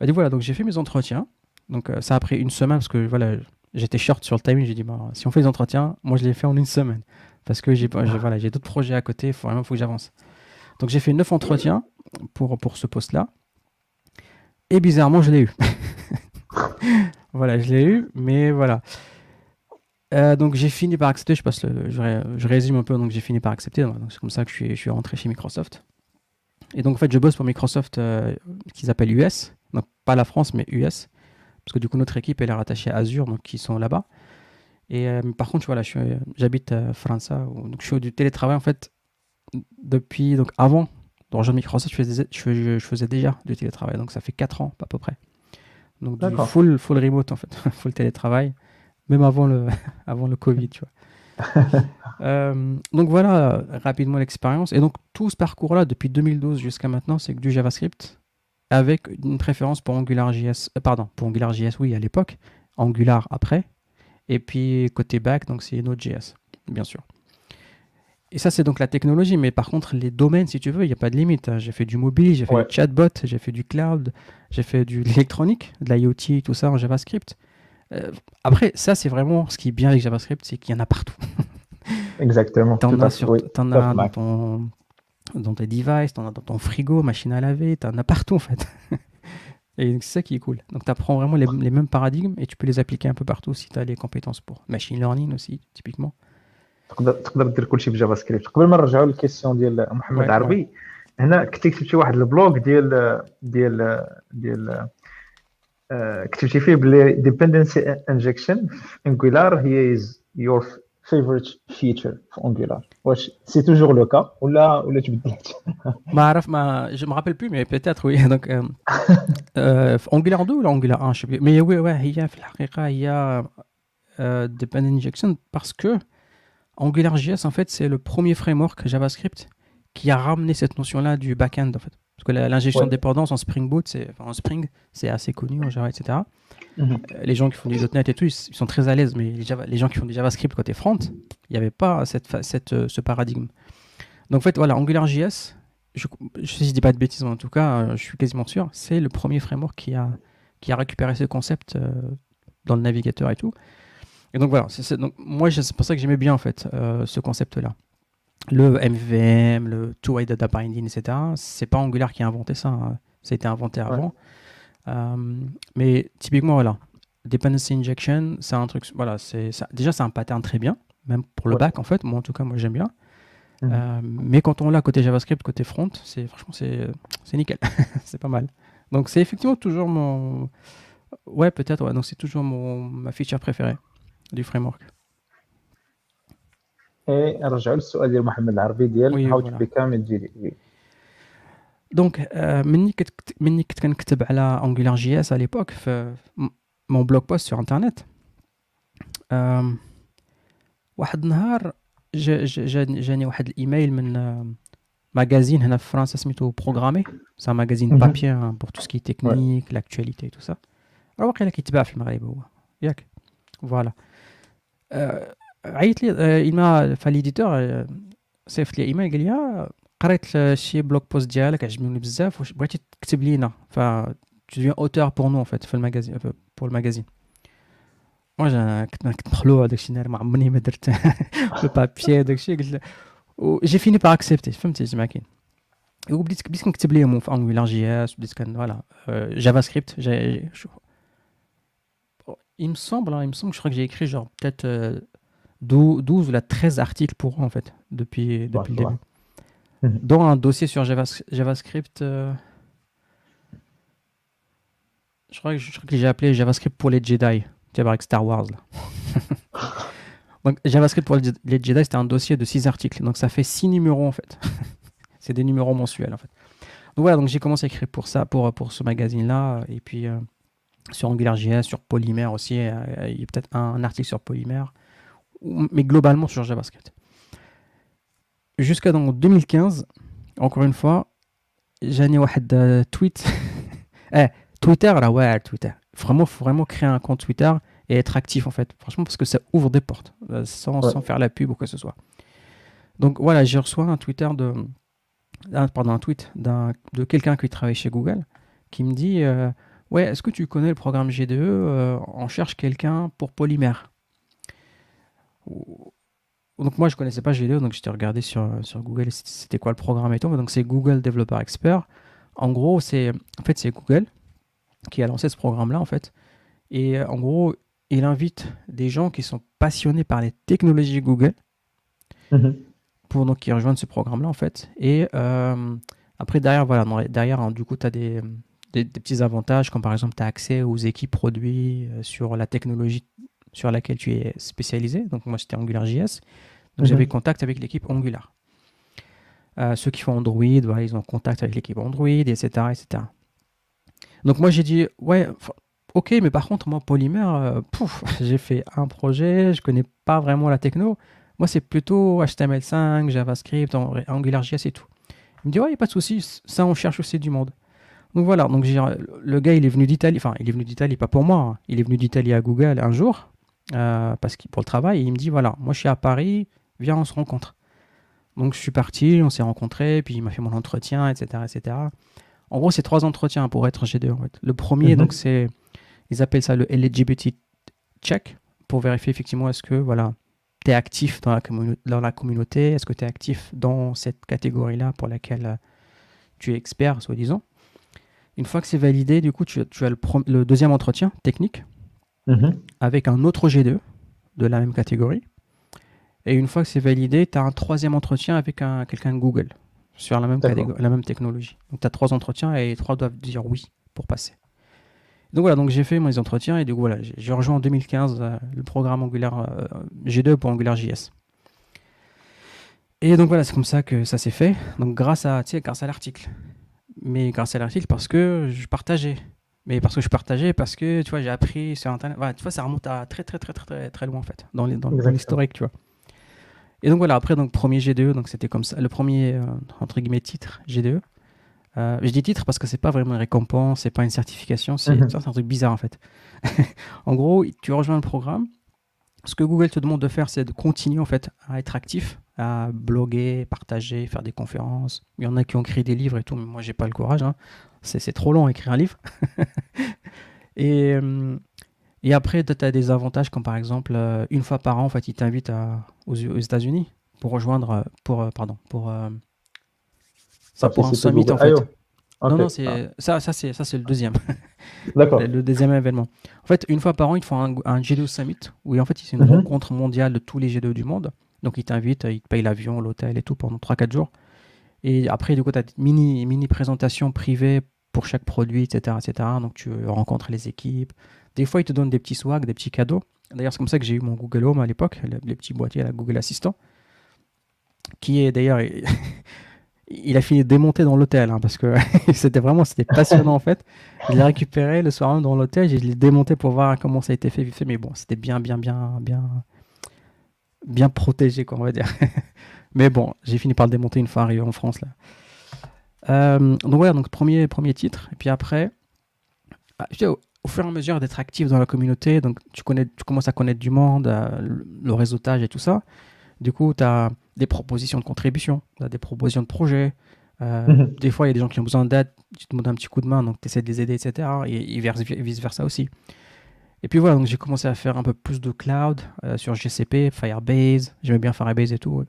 B: Bah, dit, voilà, donc j'ai fait mes entretiens. Donc euh, ça a pris une semaine parce que voilà, j'étais short sur le timing. J'ai dit, bah, si on fait les entretiens, moi je l'ai fait en une semaine. Parce que j'ai voilà, d'autres projets à côté, il faut vraiment faut que j'avance. Donc j'ai fait neuf entretiens pour, pour ce poste-là. Et bizarrement, je l'ai eu. voilà, je l'ai eu, mais voilà. Euh, donc j'ai fini par accepter, je, passe je, résume un peu, donc j'ai fini par accepter, c'est comme ça que je suis, je suis rentré chez Microsoft. Et donc en fait je bosse pour Microsoft euh, qu'ils appellent US, donc pas la France mais US, parce que du coup notre équipe elle est rattachée à Azure, donc ils sont là-bas. Et euh, par contre voilà, j'habite à France, donc je suis du télétravail en fait depuis, donc avant, dans le Microsoft je faisais, je, faisais déjà du télétravail, donc ça fait 4 ans à peu près. Donc du full, full remote en fait, full télétravail même avant le, avant le Covid, tu vois. Euh, donc voilà rapidement l'expérience. Et donc tout ce parcours-là, depuis 2012 jusqu'à maintenant, c'est que du JavaScript avec une préférence pour AngularJS. Euh, pardon, pour AngularJS, oui, à l'époque. Angular après. Et puis côté back, donc c'est Node.js, bien sûr. Et ça, c'est donc la technologie. Mais par contre, les domaines, si tu veux, il n'y a pas de limite. J'ai fait du mobile, j'ai fait du chatbot, j'ai fait du cloud, j'ai fait du l'électronique, de l'IoT, tout ça en JavaScript. Euh, après, ça, c'est vraiment ce qui est bien avec JavaScript, c'est qu'il y en a partout.
A: Exactement.
B: Tu en as, sur, en as dans, ton, dans tes devices, tu en as dans ton frigo, machine à laver, tu en as partout en fait. et c'est ça qui est cool. Donc tu apprends vraiment les, les, mêmes paradigmes et tu peux les appliquer un peu partout si tu as les compétences pour. Machine learning aussi, typiquement.
A: تقدر دير كلشي بجافا سكريبت قبل ما نرجعوا للكيسيون ديال محمد عربي هنا كنت كتبتي واحد البلوغ ديال ديال ديال كتبتي فيه بلي dependency injection في انجولار هي is your favorite feature في انجولار واش سي توجور لو كا ولا ولا تبدلت
B: ما عرف ما جو me rappelle plus mais peut-être oui donc في انجولار 2 ولا انجولار 1 je sais mais oui ouais هي في الحقيقه هي dependent injection parce que AngularJS en fait c'est le premier framework JavaScript qui a ramené cette notion là du backend en fait parce que l'injection de dépendance en Spring Boot, c'est, en Spring, c'est assez connu en Java, etc. Mhm. Euh, les gens qui font du .NET et tout, ils, sont très à l'aise, mais les, Java, les, gens qui font du JavaScript côté front, il n'y avait pas cette, cette, euh, ce paradigme. Donc en fait, voilà, AngularJS, je, je, dis pas de bêtises, mais en tout cas, euh, je suis quasiment sûr, c'est le premier framework qui a, qui a récupéré ce concept dans le navigateur et tout. Et donc voilà, c'est, donc, moi c'est pour ça que j'aimais bien en fait ce concept-là le MVM, le Two-Way Data Binding, etc. C'est pas Angular qui a inventé ça, hein. ça a été inventé avant. Euh, mais typiquement, voilà, Dependency Injection, c'est un truc, voilà, c'est déjà c'est un pattern très bien, même pour le back en fait. Moi en tout cas, moi j'aime bien. Mhm. Euh, mais quand on l'a côté JavaScript, côté front, c'est franchement c'est nickel, c'est pas mal. Donc c'est effectivement toujours mon, ouais peut-être, ouais, donc c'est toujours mon ma feature préférée du framework
A: اي نرجعوا للسؤال ديال محمد العربي ديال هاو تو بيكام جي دي
B: دونك مني كنت مني كنت كنكتب على انجولار جي اس على ليبوك في مون بلوك بوست سور انترنت واحد النهار جاني واحد الايميل من ماغازين هنا في فرنسا سميتو بروغرامي سا ماغازين بابي بور تو سكي تكنيك لاكتواليتي تو سا راه واقيلا كيتباع في المغرب هو ياك فوالا عيط لي ايما فاليديتور صيفط لي ايميل قال لي قريت شي بلوك بوست ديالك عجبني بزاف واش بغيتي تكتب لينا ف tu deviens auteur pour nous en fait في المagazine pour المagazine moi كنت كنت مخلوع داكشي النهار ما عمرني ما درت لو بابي داكشي قلت جي فيني باغ اكسبتي فهمتي زعما كاين وبديت بديت كنكتب ليهم في انجولار جي اس بديت كان فوالا جافا سكريبت il me semble, hein, il me semble que je crois que j'ai écrit genre peut-être 12 ou 13 articles pour eux, en fait, depuis, depuis le début. Mhm. Dont un dossier sur JavaScript. Euh, je crois que, je, que j'ai appelé JavaScript pour les Jedi. Tu vois, avec Star Wars, là. Donc, JavaScript pour les Jedi, c'était un dossier de 6 articles. Donc, ça fait 6 numéros, en fait. C'est des numéros mensuels, en fait. Donc, voilà, donc j'ai commencé à écrire pour ça, pour, pour ce magazine-là. Et puis, euh, sur AngularJS, sur Polymer aussi. Euh, il y a peut-être un, article sur Polymer mais globalement sur JavaScript. Jusqu'à dans 2015, encore une fois, j'ai un tweet. eh, Twitter, là, ouais, Twitter. Vraiment, faut vraiment créer un compte Twitter et être actif, en fait. Franchement, parce que ça ouvre des portes, euh, sans, sans faire la pub ou quoi que ce soit. Donc voilà, j'ai reçu un Twitter de, pardon, un tweet de quelqu'un qui travaille chez Google qui me dit Ouais, est-ce que tu connais le programme GDE On cherche quelqu'un pour polymère. Donc moi je connaissais pas GDE, donc j'étais regardé sur, sur Google c'était quoi le programme et tout. Donc c'est Google Developer Expert. En gros, c'est en fait c'est Google qui a lancé ce programme-là en fait. Et en gros, il invite des gens qui sont passionnés par les technologies Google mhm. pour donc qui rejoignent ce programme-là en fait. Et euh, après derrière voilà, derrière hein, du coup tu as des, des, petits avantages comme par exemple tu as accès aux équipes produits euh, sur la technologie sur laquelle tu es spécialisé. Donc moi c'était AngularJS. Donc j'avais mhm. contact avec l'équipe Angular. Euh, ceux qui font Android, voilà, ils ont contact avec l'équipe Android, etc., etc. Donc moi j'ai dit, ouais, ok, mais par contre, moi, polymère, euh, pouf, j'ai fait un projet, je connais pas vraiment la techno. Moi, c'est plutôt HTML5, JavaScript, AngularJS et tout. Il me dit, ouais, il n'y a pas de souci, ça, on cherche aussi du monde. Donc voilà, donc le gars, il est venu d'Italie, enfin, il est venu d'Italie, pas pour moi, hein. il est venu d'Italie à Google un jour, euh, parce pour le travail, et il me dit, voilà, moi, je suis à Paris, viens, on se rencontre. Donc je suis parti, on s'est rencontrés, puis il m'a fait mon entretien, etc., etc. En gros, c'est trois entretiens pour être G2. En fait. Le premier, mhm. donc c'est, ils appellent ça le eligibility check pour vérifier effectivement est-ce que voilà, tu es actif dans la, dans la communauté, est-ce que tu es actif dans cette catégorie-là pour laquelle euh, tu es expert, soi-disant. Une fois que c'est validé, du coup, tu, tu as le, deuxième entretien technique mhm. avec un autre G2 de la même catégorie. Et une fois que c'est validé, tu as un troisième entretien avec quelqu'un de Google sur la même, la même technologie. Donc tu as trois entretiens et trois doivent dire oui pour passer. Donc voilà, donc j'ai fait mes entretiens et du coup voilà, j'ai rejoint en 2015 euh, le programme Angular euh, G2 pour AngularJS. Et donc voilà, c'est comme ça que ça s'est fait. Donc grâce à, grâce à l'article. Mais grâce à l'article parce que je partageais. Mais parce que je partageais, parce que tu vois, j'ai appris sur Internet. Voilà, tu vois, ça remonte à très très très très très, très loin en fait, dans l'historique, tu vois. Et donc voilà, après, donc premier GDE, donc c'était comme ça, le premier, euh, entre guillemets, titre GDE. Euh, je dis titre parce que c'est pas vraiment une récompense, c'est pas une certification, c'est mhm. un truc bizarre en fait. en gros, tu rejoins le programme. Ce que Google te demande de faire, c'est de continuer en fait à être actif, à bloguer, partager, faire des conférences. Il y en a qui ont écrit des livres et tout, mais moi j'ai pas le courage. Hein. C'est trop long à écrire un livre. et, euh, et après, tu as des avantages comme par exemple, euh, une fois par an, en fait, ils t'invitent aux, États-Unis pour rejoindre, euh, pour, pardon, pour, ça pour un summit en fait. Non, non, c'est, ah. ça, ça, c'est, ça, c'est le deuxième. D'accord. le deuxième événement. En fait, une fois par an, ils font un, un G2 Summit où en fait, c'est une mhm. rencontre mondiale de tous les G2 du monde. Donc, ils t'invitent, ils te payent l'avion, l'hôtel et tout pendant 3-4 jours. Et après, du coup, tu as une mini, mini présentation privée pour chaque produit, etc., etc. Donc, tu rencontres les équipes, des fois, ils te donnent des petits swags, des petits cadeaux. D'ailleurs, c'est comme ça que j'ai eu mon Google Home à l'époque, les petits boîtiers à la Google Assistant, qui est d'ailleurs, il a fini de démonter dans l'hôtel, hein, parce que c'était vraiment, c'était passionnant en fait. Je l'ai récupéré le soir même dans l'hôtel, je l'ai démonté pour voir comment ça a été fait, fait. Mais bon, c'était bien, bien, bien, bien, bien protégé, quoi, on va dire. mais bon, j'ai fini par le démonter une fois arrivé en France là. Euh, donc voilà, donc premier, premier titre. Et puis après, ah, au fur et à mesure d'être actif dans la communauté, donc tu, connais, tu commences à connaître du monde, euh, le réseautage et tout ça. Du coup, tu as des propositions de contribution, des propositions de projets. Euh, mhm. Des fois, il y a des gens qui ont besoin d'aide, tu te demandes un petit coup de main, donc tu essaies de les aider, etc. Et, vice-versa aussi. Et puis voilà, donc j'ai commencé à faire un peu plus de cloud euh, sur GCP, Firebase. J'aimais bien Firebase et tout.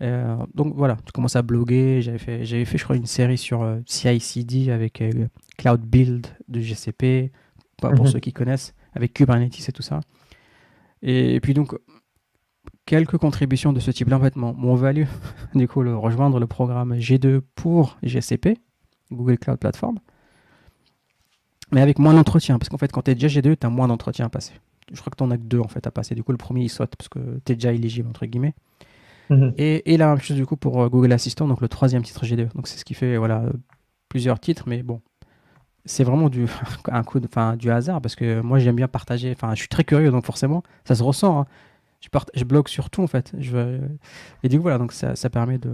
B: donc voilà, tu commences à bloguer. J'avais fait, j'avais fait, je crois, une série sur CI/CD avec Cloud Build de GCP pour mhm. ceux qui connaissent, avec Kubernetes et tout ça. Et, puis donc, quelques contributions de ce type-là, en fait, m'ont valu, du coup, le, rejoindre le programme G2 pour GCP, Google Cloud Platform, mais avec moins d'entretien, parce qu'en fait, quand tu es déjà G2, tu as moins d'entretien à passer. Je crois que tu en as que deux, en fait, à passer. Du coup, le premier, il saute, parce que tu es déjà éligible, entre guillemets. Mhm. Et, et, la même chose, du coup, pour euh, Google Assistant, donc le troisième titre G2. Donc, c'est ce qui fait, voilà, plusieurs titres, mais bon, c'est vraiment du, un coup de, du hasard parce que moi j'aime bien partager. Enfin, je suis très curieux donc forcément ça se ressent. Hein. Je, part, je blogue sur tout en fait. Je, et du coup voilà donc ça, ça permet de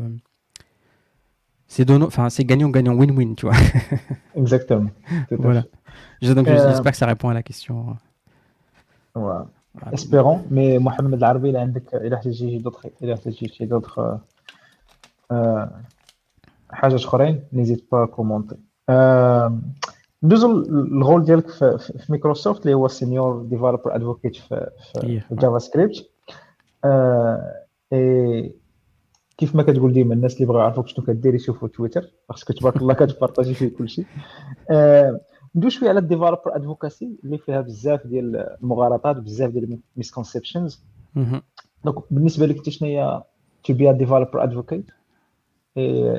B: c'est enfin c'est gagnant gagnant win win tu vois.
A: Exactement.
B: voilà. Donc euh, j'espère que ça répond à la question.
A: Ouais. Espérons, mais Mohamed Arbi, il a d'autres, il a d'autres, euh, حاجات اخرين نيزيت با كومونتي ندوزو الغول ديالك في مايكروسوفت اللي هو سينيور ديفلوبر ادفوكيت في, في جافا سكريبت كيف ما كتقول ديما الناس اللي بغاو يعرفوك شنو كدير يشوفوا تويتر. خاصك تبارك الله كتبارطاجي فيه كلشي ندوي شوية على الديفلوبر ادفوكاسي اللي فيها بزاف ديال المغالطات بزاف ديال الميسكونسبشنز دونك بالنسبة لك انت شنو هي تو بي ديفلوبر ادفوكيت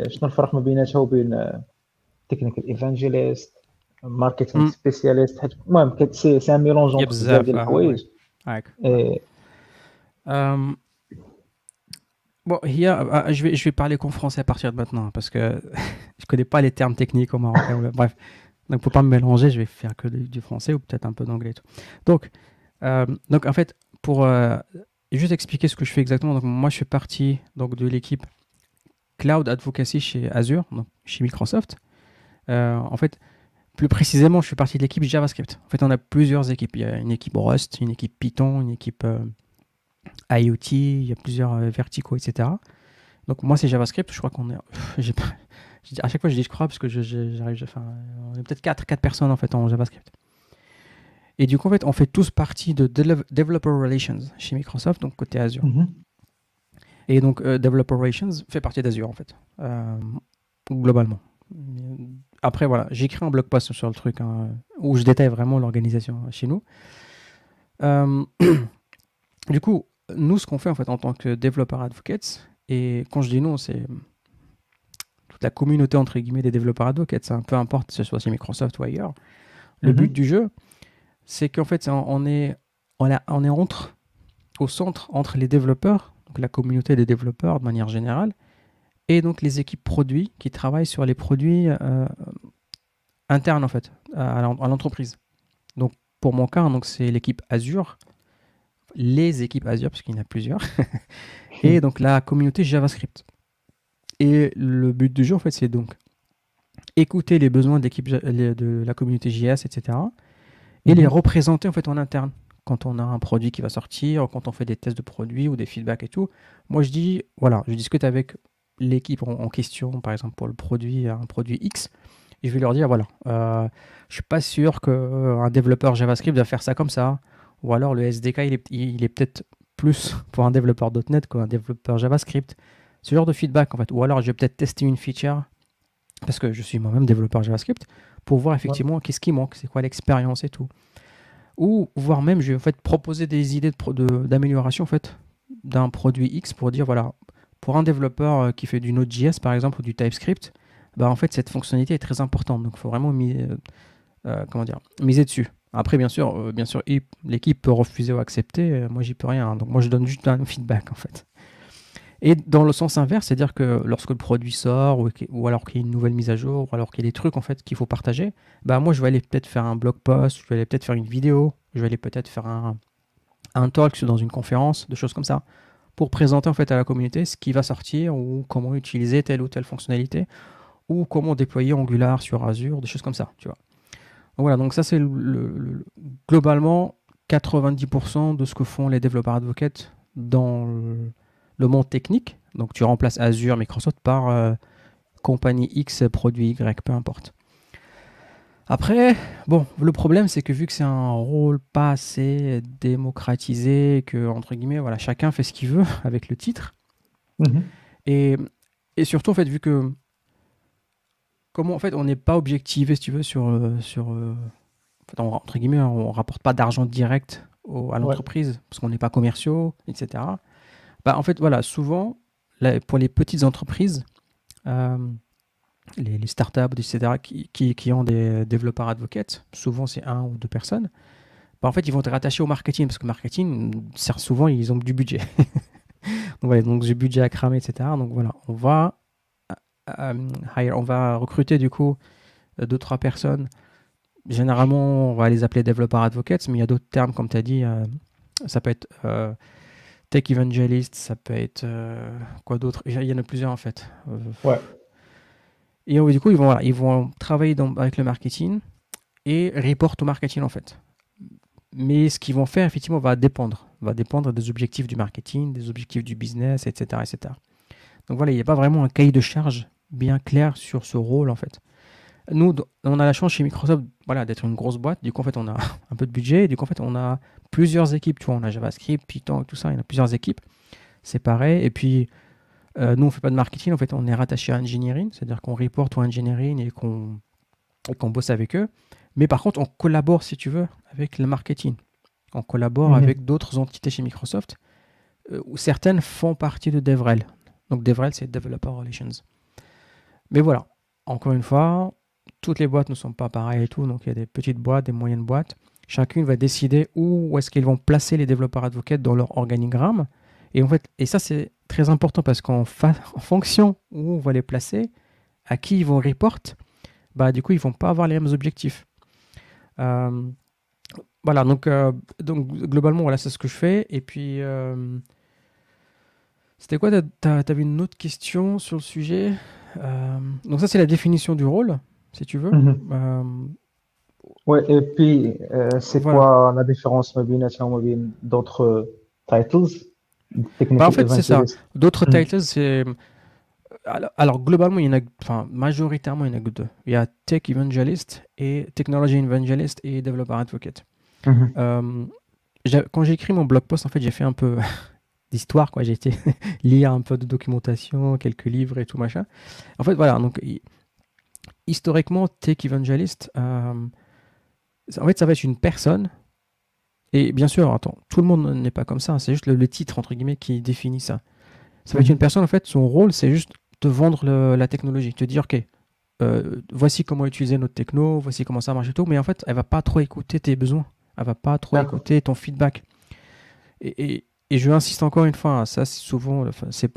A: شنو الفرق ما بيناتها وبين تكنيكال ايفانجيليست ماركتينغ سبيسياليست حيت المهم سي سي ان ميلونج بزاف ديال الحوايج.
B: Bon, hier, je vais, je vais parler qu'en français à partir de maintenant parce que je connais pas les termes techniques au marocain. Bref, donc pour pas me mélanger, je vais faire que du, français ou peut-être un peu d'anglais. Donc, euh, donc en fait, pour euh, juste expliquer ce que je fais exactement. Donc moi, je fais partie donc de l'équipe Cloud Advocacy chez Azure, donc chez Microsoft. Euh, en fait, plus précisément, je fais partie de l'équipe JavaScript. En fait, on a plusieurs équipes. Il y a une équipe Rust, une équipe Python, une équipe euh, IoT, il y a plusieurs euh, verticaux, etc. Donc moi, c'est JavaScript. Je crois qu'on est... à chaque fois, je dis je crois parce que j'arrive... Enfin, on est peut-être 4, 4 personnes en fait en JavaScript. Et du coup, en fait, on fait tous partie de Developer Relations chez Microsoft, donc côté Azure. Mm-hmm. Et donc, Developer Relations fait partie d'Azure, en fait, globalement. Après, voilà, j'ai écrit un blog post sur le truc hein, où je détaille vraiment l'organisation chez nous. Euh, du coup, nous, ce qu'on fait en fait en tant que développeurs advocates, et quand je dis nous, c'est toute la communauté entre guillemets des développeurs advocates, hein, peu importe que ce soit chez Microsoft ou ailleurs. Le mhm. but du jeu, c'est qu'en fait, on est, on, on est entre, au centre entre les développeurs, donc la communauté des développeurs de manière générale, et donc les équipes produits qui travaillent sur les produits euh, internes en fait à, l'entreprise. Donc pour mon cas, donc c'est l'équipe Azure, les équipes Azure parce qu'il y en a plusieurs, et donc la communauté JavaScript. Et le but du jeu en fait, c'est donc écouter les besoins de la communauté JS, etc. Et les mhm. représenter en fait en interne quand on a un produit qui va sortir, quand on fait des tests de produits ou des feedbacks et tout. Moi, je dis, voilà, je discute avec l'équipe en, question, par exemple pour le produit, un produit X, et je vais leur dire voilà, euh, je suis pas sûr qu'un euh, développeur JavaScript va faire ça comme ça, ou alors le SDK il est, peut-être plus pour un développeur .NET qu'un développeur JavaScript. Ce genre de feedback en fait, ou alors je vais peut-être tester une feature parce que je suis moi-même développeur JavaScript pour voir effectivement qu'est-ce qui manque, c'est quoi l'expérience et tout. Ou voire même je vais en fait proposer des idées d'amélioration en fait d'un produit X pour dire voilà pour un développeur euh, qui fait du Node.js par exemple ou du TypeScript, bah, en fait cette fonctionnalité est très importante. Donc il faut vraiment euh, euh, comment dire, miser dessus. Après, bien sûr, bien sûr l'équipe peut refuser ou accepter. moi, j'y peux rien. Hein. Donc moi, je donne juste un feedback en fait. Et dans le sens inverse, c'est-à-dire que lorsque le produit sort, ou, alors qu'il y a une nouvelle mise à jour, ou alors qu'il y a des trucs en fait qu'il faut partager, bah moi je vais aller peut-être faire un blog post, je vais aller peut-être faire une vidéo, je vais aller peut-être faire un, talk dans une conférence, de choses comme ça pour présenter en fait à la communauté ce qui va sortir ou comment utiliser telle ou telle fonctionnalité ou comment déployer Angular sur Azure, des choses comme ça. Donc voilà, donc ça c'est le, globalement 90% de ce que font les développeurs advocates dans le, monde technique. Donc tu remplaces Azure, Microsoft par euh, compagnie X, produit Y, peu importe. Après, bon, le problème, c'est que vu que c'est un rôle pas assez démocratisé, que, entre guillemets, voilà, chacun fait ce qu'il veut avec le titre. Mhm. Et, et, surtout, en fait, vu que. Comment, en fait, on n'est pas objectivé, si tu veux, sur. Euh, sur euh, entre guillemets, on rapporte pas d'argent direct à l'entreprise, parce qu'on n'est pas commerciaux, etc. Bah, en fait, voilà, souvent, pour les petites entreprises, euh, les, startups, etc., qui, qui, ont des développeurs advocates, souvent c'est un ou deux personnes, bah, en fait, ils vont être rattachés au marketing, parce que le marketing, souvent, ils ont du budget. donc, voilà, donc du budget à cramer, etc. Donc voilà, on va, euh, euh, on va recruter du coup deux, trois personnes. Généralement, on va les appeler développeurs advocates, mais il y a d'autres termes, comme tu as dit, euh, ça peut être tech evangelist, ça peut être quoi d'autre? Il y en a plusieurs en fait.
A: ouais.
B: Et du coup, ils vont, ils vont travailler avec le marketing et report au marketing en fait. Mais ce qu'ils vont faire, effectivement, va dépendre. Va dépendre des objectifs du marketing, des objectifs du business, etc. etc. Donc voilà, il n'y a pas vraiment un cahier de charge bien clair sur ce rôle en fait. Nous, on a la chance chez Microsoft voilà, d'être une grosse boîte. Du coup, en fait, on a un peu de budget. Et du coup, en fait, on a plusieurs équipes. Tu vois, on a JavaScript, Python et tout ça. Il y a plusieurs équipes séparées. Et puis, euh, nous, on ne fait pas de marketing. En fait, on est rattaché à engineering. C'est-à-dire qu'on reporte au engineering et qu'on bosse avec eux. Mais par contre, on collabore, si tu veux, avec le marketing. On collabore mhm. avec d'autres entités chez Microsoft, euh, où certaines font partie de DevRel. Donc DevRel, c'est Developer Relations. Mais voilà, encore une fois, toutes les boîtes ne sont pas pareilles et tout. Donc il y a des petites boîtes, des moyennes boîtes. Chacune va décider où est-ce qu'ils vont placer les développeurs advocates dans leur organigramme. Et en fait, et ça c'est très important parce qu'en fonction où on va les placer, à qui ils vont report, bah du coup ils vont pas avoir les mêmes objectifs. Euh, voilà, donc, euh, donc globalement, voilà, c'est ce que je fais. Et puis, euh, c'était quoi? Tu avais une autre question sur le sujet? Donc ça, c'est la définition du rôle, si tu veux.
A: Mhm. ouais, et puis, c'est quoi la différence d'autres titles
B: bah, En fait, c'est ça. D'autres mhm. titles, c'est alors, globalement, il y en a, enfin, majoritairement, il y en a que deux. Il y a Tech Evangelist et Technology Evangelist et Developer Advocate. Mhm. Euh, quand j'ai écrit mon blog post, en fait, j'ai fait un peu d'histoire, quoi. J'ai été lire un peu de documentation, quelques livres et tout machin. En fait, voilà. Donc, historiquement, Tech Evangelist, euh, en fait, ça va être une personne. Et bien sûr, attends, tout le monde n'est pas comme ça. C'est juste le, titre entre guillemets qui définit ça. Ça va être une personne, en fait, son rôle, c'est juste te vendre la technologie, te dire, OK, euh, voici comment utiliser notre techno, voici comment ça marche et tout, mais en fait, elle va pas trop écouter tes besoins, elle va pas trop écouter ton feedback. Et, et, je insiste encore une fois, ça c'est souvent,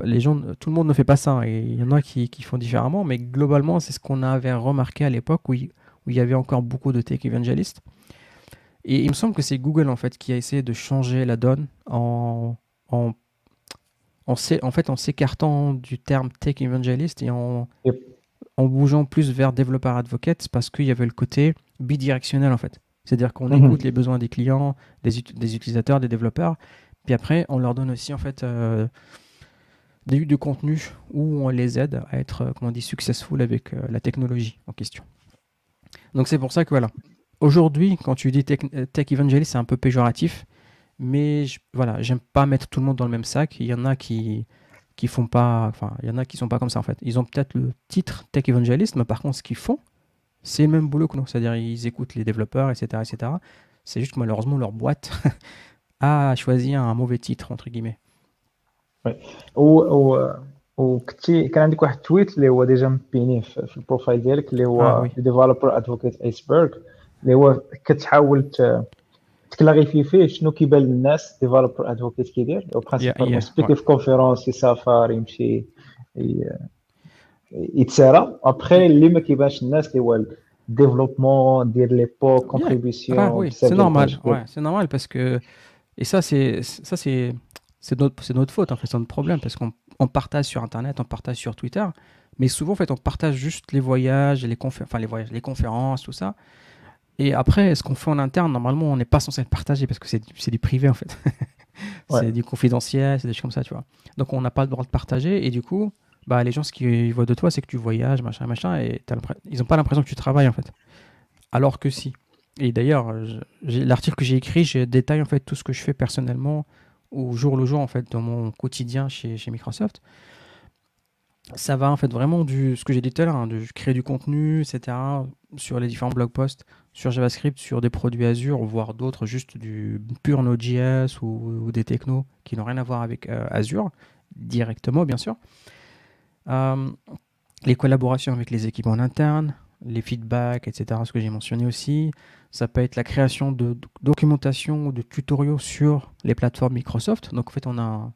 B: les gens, tout le monde ne fait pas ça, et il y en a qui, qui font différemment, mais globalement, c'est ce qu'on avait remarqué à l'époque où, il, où il y avait encore beaucoup de tech evangelistes. Et il me semble que c'est Google en fait qui a essayé de changer la donne en, en en, en fait, en s'écartant du terme tech evangelist et en, en bougeant plus vers développeur advocate parce qu'il y avait le côté bidirectionnel en fait. C'est-à-dire qu'on mhm. écoute les besoins des clients, des, des, utilisateurs, des développeurs, puis après on leur donne aussi en fait euh, des du contenu où on les aide à être, euh, comment on dit, successful avec euh, la technologie en question. Donc c'est pour ça que voilà. Aujourd'hui, quand tu dis tech, tech evangelist, c'est un peu péjoratif mais je, voilà, j'aime pas mettre tout le monde dans le même sac. Il y en a qui qui font pas, enfin, il y en a qui sont pas comme ça en fait. Ils ont peut-être le titre tech evangelist, mais par contre, ce qu'ils font, c'est le même boulot que nous. C'est-à-dire, ils écoutent les développeurs, etc., etc. C'est juste que malheureusement, leur boîte a choisi un mauvais titre entre guillemets.
A: Oui. و وكنتي كان عندك واحد التويت اللي هو ديجا مبينيه في البروفايل ديالك اللي هو ديفلوبر ادفوكيت ايسبرغ اللي هو كتحاول تكلاريفي فيه شنو كيبان للناس ديفلوبر ادفوكيت كيدير برينسيبالمون سبيكي في كونفيرونس يسافر يمشي يتسارى ابخي اللي ما كيبانش الناس اللي هو développement, dire l'époque, contribution.
B: Ah, oui, c'est normal. Ouais, c'est normal parce que et ça c'est ça c'est c'est notre c'est notre faute en fait, c'est notre problème parce qu'on on partage sur internet, on partage sur Twitter, mais souvent en fait on partage juste les voyages, les conférences, enfin les voyages, les conférences, tout ça. Et après, ce qu'on fait en interne, normalement, on n'est pas censé le partager parce que c'est du privé en fait. c'est du confidentiel, c'est des choses comme ça, tu vois. Donc on n'a pas le droit de partager et du coup, bah, les gens, ce qu'ils voient de toi, c'est que tu voyages, machin, machin, et ils n'ont pas l'impression que tu travailles en fait. Alors que si. Et d'ailleurs, l'article que j'ai écrit, je détaille en fait tout ce que je fais personnellement au jour le jour en fait dans mon quotidien chez, Microsoft ça va en fait vraiment du ce que j'ai dit tout à l'heure, hein, de créer du contenu, etc. sur les différents blog posts, sur JavaScript, sur des produits Azure, voire d'autres, juste du pur Node.js ou, des technos qui n'ont rien à voir avec euh, Azure, directement bien sûr. Euh, les collaborations avec les équipes en interne, les feedbacks, etc. Ce que j'ai mentionné aussi. Ça peut être la création de documentation ou de tutoriaux sur les plateformes Microsoft. Donc en fait, on a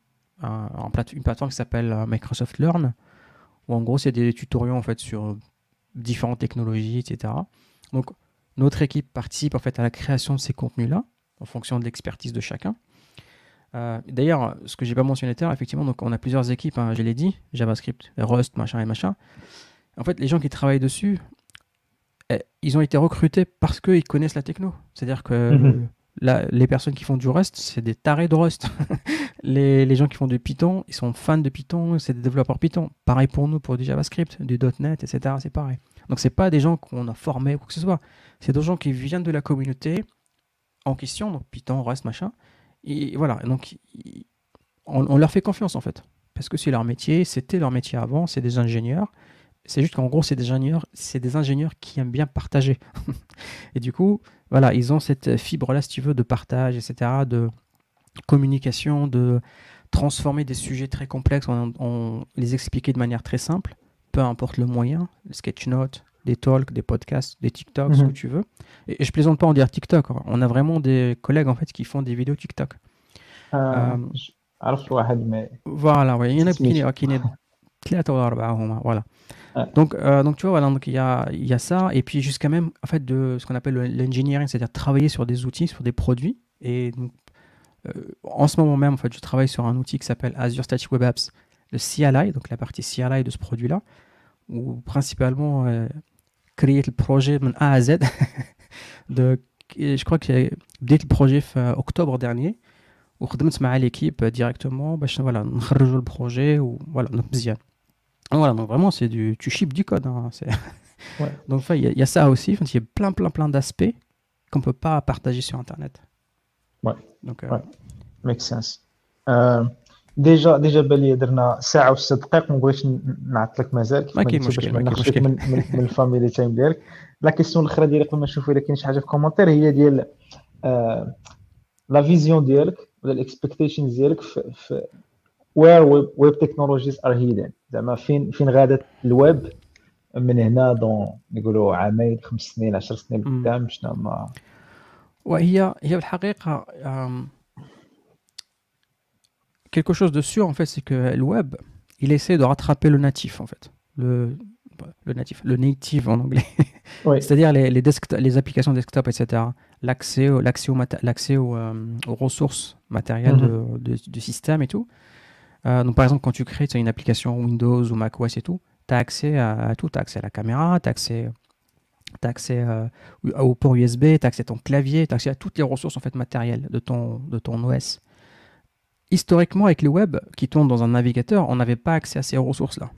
B: une plateforme qui s'appelle euh, Microsoft Learn en gros, c'est des tutoriels en fait sur différentes technologies, etc. Donc, notre équipe participe en fait à la création de ces contenus-là, en fonction de l'expertise de chacun. Euh, d'ailleurs, ce que j'ai pas mentionné tout à l'heure, effectivement, on a plusieurs équipes, hein, je l'ai dit, JavaScript, Rust, machin et machin. En fait, les gens qui travaillent dessus, ils ont été recrutés parce qu'ils connaissent la techno. C'est-à-dire que mhm. les personnes qui font du Rust, c'est des tarés de Rust. les, gens qui font du Python, ils sont fans de Python, c'est des développeurs Python. Pareil pour nous, pour du JavaScript, du .NET, etc. C'est pareil. Donc c'est pas des gens qu'on a formés ou quoi que ce soit. C'est des gens qui viennent de la communauté en question, donc Python, Rust, machin. Et voilà, donc on, leur fait confiance en fait. Parce que c'est leur métier, c'était leur métier avant, c'est des ingénieurs. C'est juste qu'en gros, c'est des ingénieurs, c'est des ingénieurs qui aiment bien partager. et du coup, voilà, ils ont cette fibre-là, si tu veux, de partage, etc., de communication, de transformer des sujets très complexes, en, les expliquer de manière très simple, peu importe le moyen, le sketchnote, des talks, des podcasts, des TikToks, ce mhm. que tu veux. Et, je plaisante pas en dire TikTok. Hein. On a vraiment des collègues en fait qui font des vidéos TikTok.
A: Euh, euh,
B: voilà, il y en a qui, voilà. Donc, euh, donc tu vois, voilà, donc il y a, y a ça, et puis jusqu'à même en fait de ce qu'on appelle l'engineering, c'est-à-dire travailler sur des outils, sur des produits. Et donc, en ce moment même, en fait, je travaille sur un outil qui s'appelle Azure Static Web Apps, le CLI, donc la partie CLI de ce produit-là, où principalement créer le projet de A à Z. de, je crois que j'ai le projet en octobre dernier. وخدمت مع l'équipe directement باش voilà نخرجوا le projet ou voilà مزيان voilà donc vraiment c'est du tu ships du code hein, ouais. donc il y, y, a ça aussi il y a plein plein plein d'aspects qu'on peut pas partager sur internet
A: ouais donc euh, ouais. make sense euh, ديجا ديجا بان لي درنا ساعه وست دقائق ما بغيتش نعطلك مازال
B: كيف ما كاين مشكل ما
A: مشكل من, من, من الفاميلي تايم ديالك لا كيسيون الاخرى ديالك قبل ما نشوف الا كاين شي حاجه في كومونتير هي ديال آه لا فيزيون ديالك ولا الاكسبكتيشنز ديالك في, في وير ويب تكنولوجيز ار هيدن زعما فين فين غادت الويب من هنا دون نقولوا عامين خمس سنين 10 سنين قدام شنو ما
B: وهي هي بالحقيقه quelque chose de sûr, en fait, c'est que le web, il essaie de rattraper le natif, en fait. Le, le natif, le native en anglais. C'est-à-dire les, les, les, applications desktop, etc. L'accès l'accès l'accès euh, aux, ressources matérielles mhm. de, du système et tout. Euh, par exemple, quand tu crées une application Windows ou macOS et tout, tu as accès à, tout. Tu as accès à la caméra, tu as accès, accès euh, au port USB, tu as accès à ton clavier, tu as accès à toutes les ressources en fait, matérielles de ton, de ton OS historiquement, avec le web qui tourne dans un navigateur, on n'avait pas accès à ces ressources-là.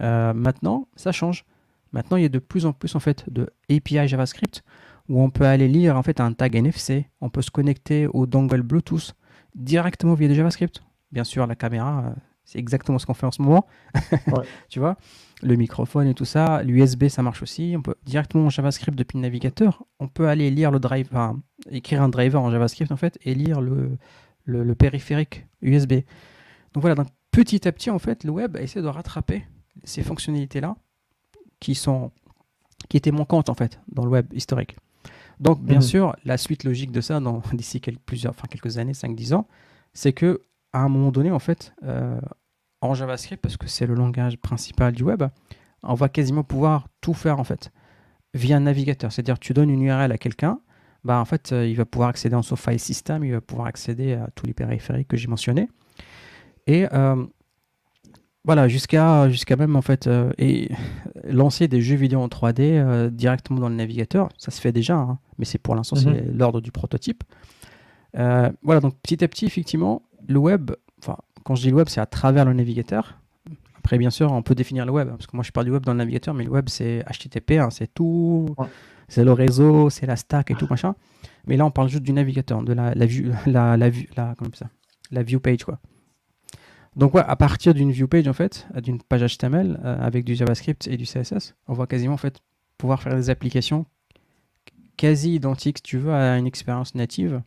B: Euh, maintenant, ça change. Maintenant, il y a de plus en plus en fait de API JavaScript où on peut aller lire en fait un tag NFC, on peut se connecter au dongle Bluetooth directement via JavaScript. Bien sûr, la caméra, euh, c'est exactement ce qu'on fait en ce moment. tu vois, le microphone et tout ça, l'USB, ça marche aussi. On peut directement en JavaScript depuis le navigateur, on peut aller lire le driver, écrire un driver en JavaScript en fait et lire le, le, périphérique USB. Donc voilà, donc petit à petit, en fait, le web essaie de rattraper ces fonctionnalités-là qui, sont, qui étaient manquantes, en fait, dans le web historique. Donc, bien mhm. sûr, la suite logique de ça, d'ici quelques, plusieurs, enfin, quelques années, 5-10 ans, c'est que à un moment donné, en fait, euh, en JavaScript, parce que c'est le langage principal du web, on va quasiment pouvoir tout faire, en fait, via un navigateur. C'est-à-dire, tu donnes une URL à quelqu'un, bah, en fait, euh, il va pouvoir accéder en son file system, il va pouvoir accéder à tous les périphériques que j'ai mentionnés. Et euh, voilà, jusqu'à jusqu'à même en fait euh, et lancer des jeux vidéo en 3D directement dans le navigateur, ça se fait déjà, hein, mais c'est pour l'instant c'est mhm. l'ordre du prototype. voilà, donc petit à petit, effectivement, le web, enfin, quand je dis le web, c'est à travers le navigateur. Après, bien sûr, on peut définir le web, parce que moi je parle du web dans le navigateur, mais le web c'est HTTP, hein, c'est tout c'est le réseau, c'est la stack et tout machin. Mais là, on parle juste du navigateur, de la, la vue, la, la, la, ça, la view page quoi. Donc ouais, à partir d'une view page en fait, d'une page HTML euh, avec du JavaScript et du CSS, on va quasiment en fait pouvoir faire des applications quasi identiques, si tu veux, à une expérience native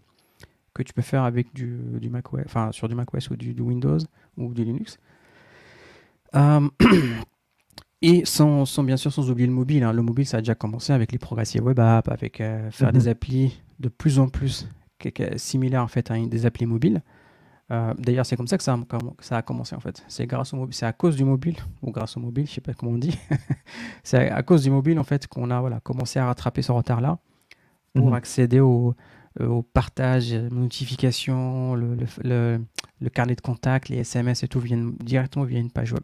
B: que tu peux faire avec du, du macOS, enfin sur du macOS ou du, Windows ou du Linux. Euh, Et sans, bien sûr, sans oublier le mobile. Hein. Le mobile, ça a déjà commencé avec les progressives web apps, avec euh, faire des mhm. applis de plus en plus similaires en fait à des applis mobiles. Euh, d'ailleurs, c'est comme ça que ça, ça, a commencé en fait. C'est grâce au mobile, c'est à cause du mobile ou grâce au mobile, je sais pas comment on dit. c'est à, cause du mobile en fait qu'on a voilà commencé à rattraper ce retard-là pour mhm. accéder au, euh, au partage, notifications, le, le, le, carnet de contact, les SMS et tout viennent directement via une page web.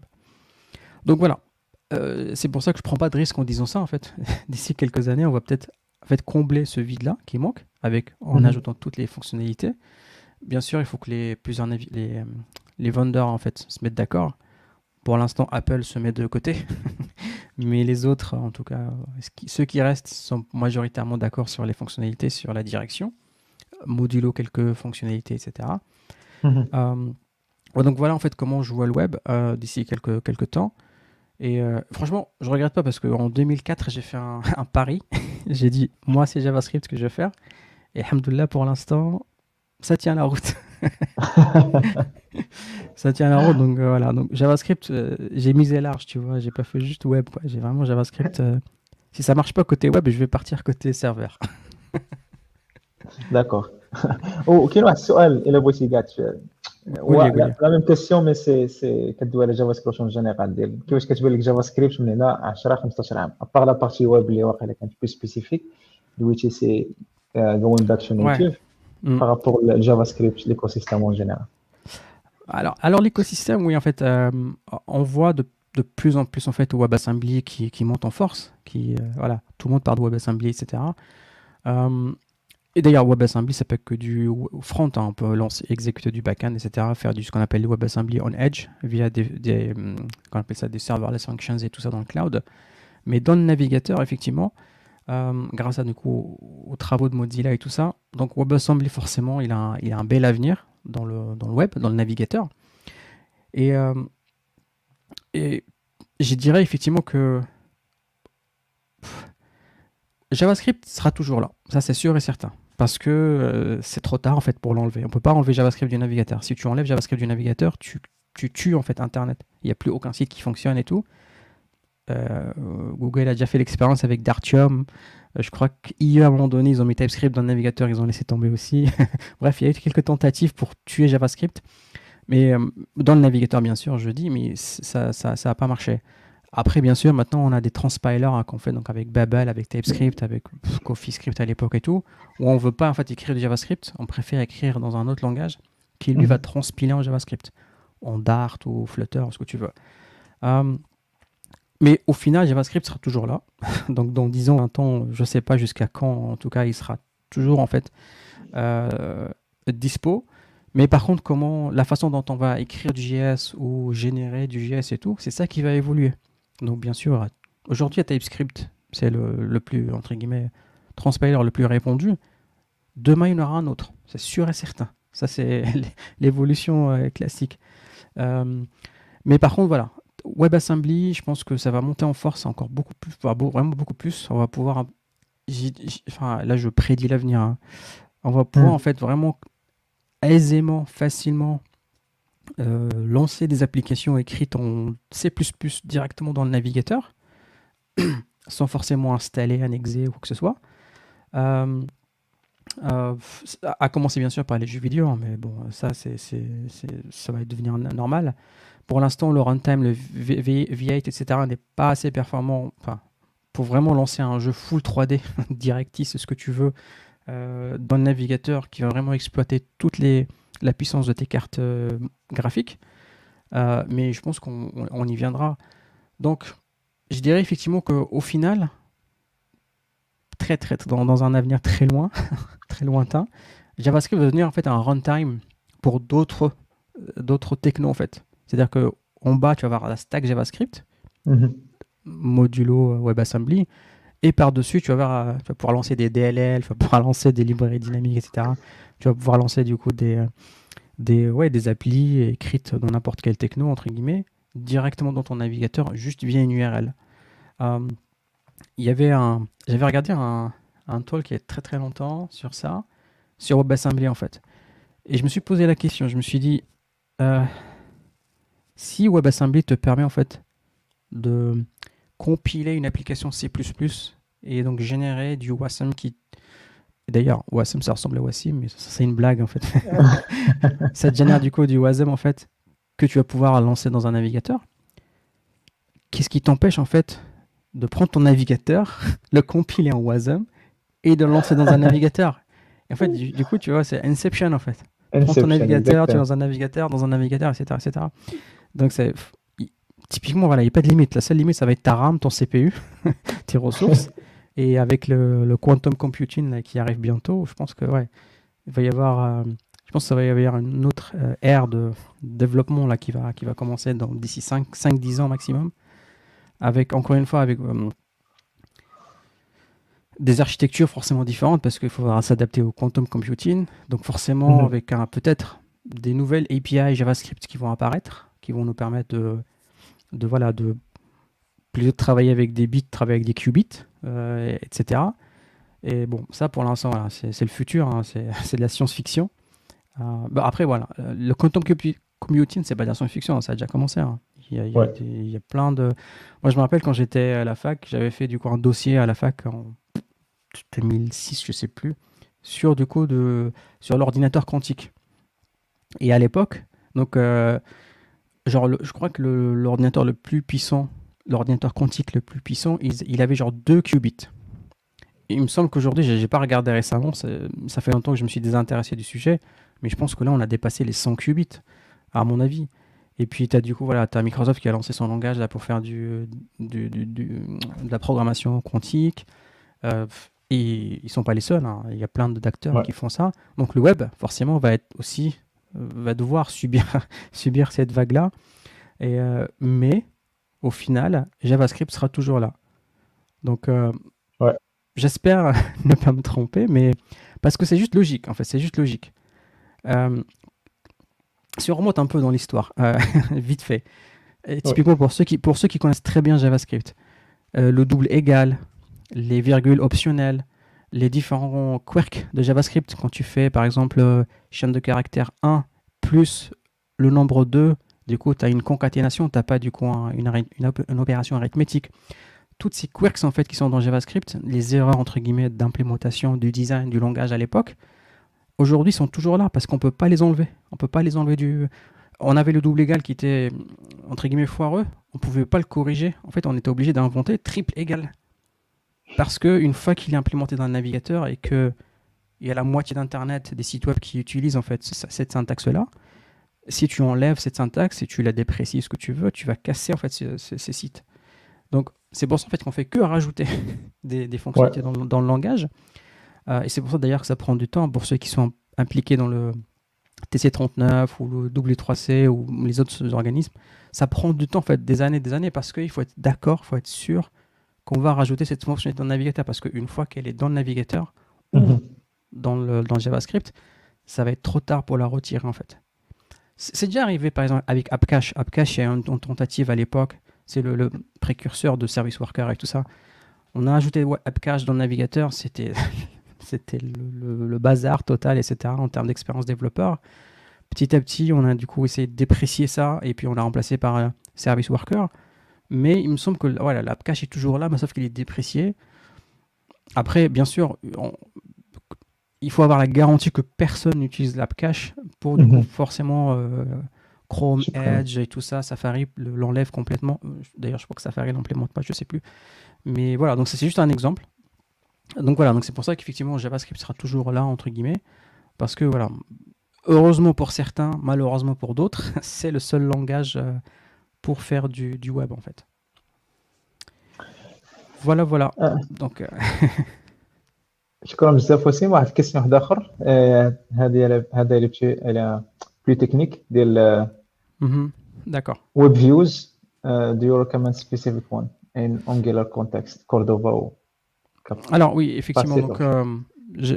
B: Donc voilà, euh, c'est pour ça que je prends pas de risque en disant ça en fait. D'ici quelques années, on va peut-être en fait combler ce vide-là qui manque avec, en
A: Mhm.
B: ajoutant toutes les fonctionnalités. Bien sûr, il faut que les plusieurs les, euh, les vendors en fait se mettent d'accord. Pour l'instant, Apple se met de côté, mais les autres, en tout cas, ceux qui restent sont majoritairement d'accord sur les fonctionnalités, sur la direction, modulo quelques fonctionnalités, etc.
A: Mhm.
B: Euh, donc voilà en fait comment je vois le web euh, d'ici quelques, quelques temps. Et euh, franchement, je regrette pas parce qu'en 2004, j'ai fait un, un pari. j'ai dit, moi, c'est JavaScript que je vais faire. Et alhamdoulilah, pour l'instant, ça tient la route. ça tient la route. Donc euh, voilà. Donc JavaScript, euh, j'ai misé large, tu vois. J'ai pas fait juste web. quoi. J'ai vraiment JavaScript. euh, si ça marche pas côté web, je vais partir côté serveur.
A: D'accord. وكاين واحد السؤال الا بغيتي كاع ت- هو
B: قول لي، قول لي.
A: لا ميم كيسيون مي سي سي كدوي على جافا سكريبت اون جينيرال ديال كيفاش كتبان لك جافا سكريبت من هنا 10 15 عام ابار لا بارتي ويب اللي واقيلا كانت بلو سبيسيفيك دويتي سي going d'action
B: Ouais.
A: native
B: Mm.
A: par rapport au JavaScript, l'écosystème en général.
B: Alors, alors l'écosystème, oui, en fait, euh, on voit de, de plus en plus en fait WebAssembly qui, qui monte en force, qui euh, voilà, tout le monde parle de WebAssembly, etc. Euh, et d'ailleurs, WebAssembly, ça peut que du front, hein, on peut lancer, exécuter du backend, etc., faire du ce qu'on appelle le WebAssembly on edge via des, des qu'on appelle ça des serverless functions et tout ça dans le cloud. Mais dans le navigateur, effectivement, euh, grâce à du coup aux travaux de Mozilla et tout ça, donc WebAssembly forcément, il a un, il a un bel avenir dans le, dans le web, dans le navigateur. Et, euh, et je dirais effectivement que JavaScript sera toujours là, ça c'est sûr et certain. Parce que euh, c'est trop tard en fait pour l'enlever. On peut pas enlever JavaScript du navigateur. Si tu enlèves JavaScript du navigateur, tu, tu tues en fait Internet. Il n'y a plus aucun site qui fonctionne et tout. Euh, Google a déjà fait l'expérience avec Dartium. Euh, je crois qu'IE, à un moment donné, ils ont mis TypeScript dans le navigateur, ils ont laissé tomber aussi. Bref, il y a eu quelques tentatives pour tuer JavaScript. Mais euh, dans le navigateur, bien sûr, je dis, mais ça n'a ça, ça pas marché. Après, bien sûr, maintenant, on a des transpilers hein, qu'on fait donc avec Babel, avec TypeScript, avec CoffeeScript à l'époque et tout, où on ne veut pas en fait écrire du JavaScript, on préfère écrire dans un autre langage qui lui
A: Mhm.
B: va transpiler en JavaScript, en Dart ou Flutter, ce que tu veux. Euh, mais au final, JavaScript sera toujours là. Donc, dans 10 ans, 20 ans, je ne sais pas jusqu'à quand, en tout cas, il sera toujours en fait euh, dispo. Mais par contre, comment la façon dont on va écrire du JS ou générer du JS et tout, c'est ça qui va évoluer. Donc, bien sûr, aujourd'hui, TypeScript, c'est le, le plus, entre guillemets, transpiler le plus répandu. Demain, il y en aura un autre. C'est sûr et certain. Ça, c'est l'évolution euh, classique. Euh, mais par contre, voilà, WebAssembly, je pense que ça va monter en force encore beaucoup plus, vraiment beaucoup plus. On va pouvoir, enfin, là, je prédis l'avenir. hein. On va pouvoir
A: Mm.
B: en fait vraiment aisément, facilement euh, lancer des applications écrites en C++ directement dans le navigateur, sans forcément installer, annexer ou quoi que ce soit. Euh, euh, à commencer bien sûr par les jeux vidéo, hein, mais bon, ça, c'est, ça va devenir normal. Pour l'instant, le runtime, le V- V- V8, etc., n'est pas assez performant. Pour vraiment lancer un jeu full 3D, DirectX, ce que tu veux, euh, dans le navigateur qui va vraiment exploiter toute la puissance de tes cartes euh, graphiques. Euh, mais je pense qu'on on- on y viendra. Donc, je dirais effectivement qu'au final, très, très, dans, un avenir très loin, très lointain, JavaScript va devenir en fait un runtime pour d'autres d'autres technos en fait. C'est-à-dire que en bas, tu vas avoir la stack JavaScript,
A: Mhm.
B: modulo euh, WebAssembly, et par-dessus, tu vas, avoir, euh, tu vas pouvoir lancer des DLL, tu vas pouvoir lancer des librairies dynamiques, etc. Tu vas pouvoir lancer du coup des, euh, des, ouais, des applis écrites dans n'importe quelle techno, entre guillemets, directement dans ton navigateur, juste via une URL. Euh, il y avait un, j'avais regardé un, un talk il y a très très longtemps sur ça, sur WebAssembly en fait. Et je me suis posé la question, je me suis dit, euh, si WebAssembly te permet en fait de compiler une application C++ et donc générer du WASM qui... D'ailleurs, WASM, ça ressemble à WASM, mais c'est une blague en fait. ça te génère du coup du WASM en fait que tu vas pouvoir lancer dans un navigateur. Qu'est-ce qui t'empêche en fait de prendre ton navigateur, le compiler en WASM et de le lancer dans un navigateur? Et en fait, du, du coup, tu vois, c'est Inception en fait. Prends ton navigateur, tu es dans un navigateur, dans un navigateur, etc. etc. Donc, c'est. Typiquement, voilà, il n'y a pas de limite. La seule limite, ça va être ta RAM, ton CPU, tes ressources. Et avec le, quantum computing qui arrive bientôt, je pense que ouais, il va y avoir, je pense que ça va y avoir une autre ère de développement là qui va qui va commencer dans d'ici 5 5 10 ans maximum avec encore une fois avec des architectures forcément différentes parce qu'il faudra s'adapter au quantum computing. Donc forcément mhm. avec un peut-être des nouvelles API JavaScript qui vont apparaître, qui vont nous permettre de, de voilà de plutôt de travailler avec des bits, travailler avec des qubits, euh, etc. Et bon, ça pour l'instant, c'est le futur, hein, c'est de la science-fiction. Euh, bah, après, voilà, euh, le quantum computing, c'est pas de la science-fiction, ça a déjà commencé. Hein. Il, y a, il, y a plein de. Moi, je me rappelle quand j'étais à la fac, j'avais fait du coup un dossier à la fac en 2006, je sais plus, sur du coup de sur l'ordinateur quantique. Et à l'époque, donc euh, genre je crois que l'ordinateur le, plus puissant, l'ordinateur quantique le plus puissant, il, avait genre 2 qubits. il me semble qu'aujourd'hui, j'ai pas regardé récemment, ça fait longtemps que je me suis désintéressé du sujet, mais je pense que là on a dépassé les 100 qubits, à mon avis. Et puis, tu as du coup, voilà, as Microsoft qui a lancé son langage là, pour faire du, du, de la programmation quantique. Euh, et ils sont pas les seuls, hein. il y a plein d'acteurs qui font ça. Donc le web, forcément, va être aussi va devoir subir, subir cette vague-là. Et, euh, mais au final, JavaScript sera toujours là. Donc euh, j'espère ne pas me tromper, mais parce que c'est juste logique, en fait, c'est juste logique. si on remonte un peu dans l'histoire, vite fait, typiquement pour, ceux qui, pour ceux qui connaissent très bien JavaScript, le double égal, les virgules optionnelles, les différents quirks de JavaScript. Quand tu fais par exemple euh, chaîne de caractère 1 plus le nombre 2, du coup tu as une concaténation, tu n'as pas du coup une, opération arithmétique. Toutes ces quirks en fait qui sont dans JavaScript, les erreurs entre guillemets d'implémentation, du design, du langage à l'époque, aujourd'hui sont toujours là parce qu'on ne peut pas les enlever. On peut pas les enlever du. On avait le double égal qui était entre guillemets foireux, on pouvait pas le corriger. En fait, on était obligé d'inventer triple égal. Parce qu'une fois qu'il est implémenté dans le navigateur et qu'il y a la moitié d'Internet des sites web qui utilisent en fait cette syntaxe-là, si tu enlèves cette syntaxe et tu la déprécies ce que tu veux, tu vas casser en fait ces, sites. Donc c'est pour ça en fait qu'on fait que rajouter des, fonctionnalités dans, le langage. Euh, et c'est pour ça d'ailleurs que ça prend du temps pour ceux qui sont impliqués dans le TC39 ou le W3C ou les autres organismes. Ça prend du temps en fait, des années, des années, parce qu'il faut être d'accord, il faut être sûr qu'on va rajouter cette fonctionnalité dans le navigateur parce qu'une fois qu'elle est dans le navigateur ou mhm. dans, le, dans JavaScript, ça va être trop tard pour la retirer en fait. C'est déjà arrivé par exemple avec AppCache. AppCache, il y a une, tentative à l'époque, c'est le, précurseur de Service Worker et tout ça. On a ajouté AppCache dans le navigateur, c'était c'était le, bazar total, etc. en termes d'expérience développeur. Petit à petit, on a du coup essayé de déprécier ça et puis on l'a remplacé par euh, Service Worker. Mais il me semble que voilà, l'app cache est toujours là, mais sauf qu'il est déprécié. Après, bien sûr, il faut avoir la garantie que personne n'utilise l'app cache pour mhm. forcément euh, Chrome, Edge et tout ça, Safari l'enlève complètement. D'ailleurs, je crois que Safari l'implémente pas, je sais plus. Mais voilà, donc c'est juste un exemple. Donc voilà, donc c'est pour ça qu'effectivement JavaScript sera toujours là entre guillemets, parce que voilà, heureusement pour certains, malheureusement pour d'autres, c'est le seul langage euh, pour faire du, du web en fait. Voilà voilà. آه. دونك
A: شكرا بزاف وسيم واحد الكيسيون واحد اخر هذه هذا اللي الى بلو تكنيك ديال
B: D'accord.
A: Web views, uh, do you recommend specific one in Angular context, Cordova ou
B: Alors oui, effectivement. Donc, euh,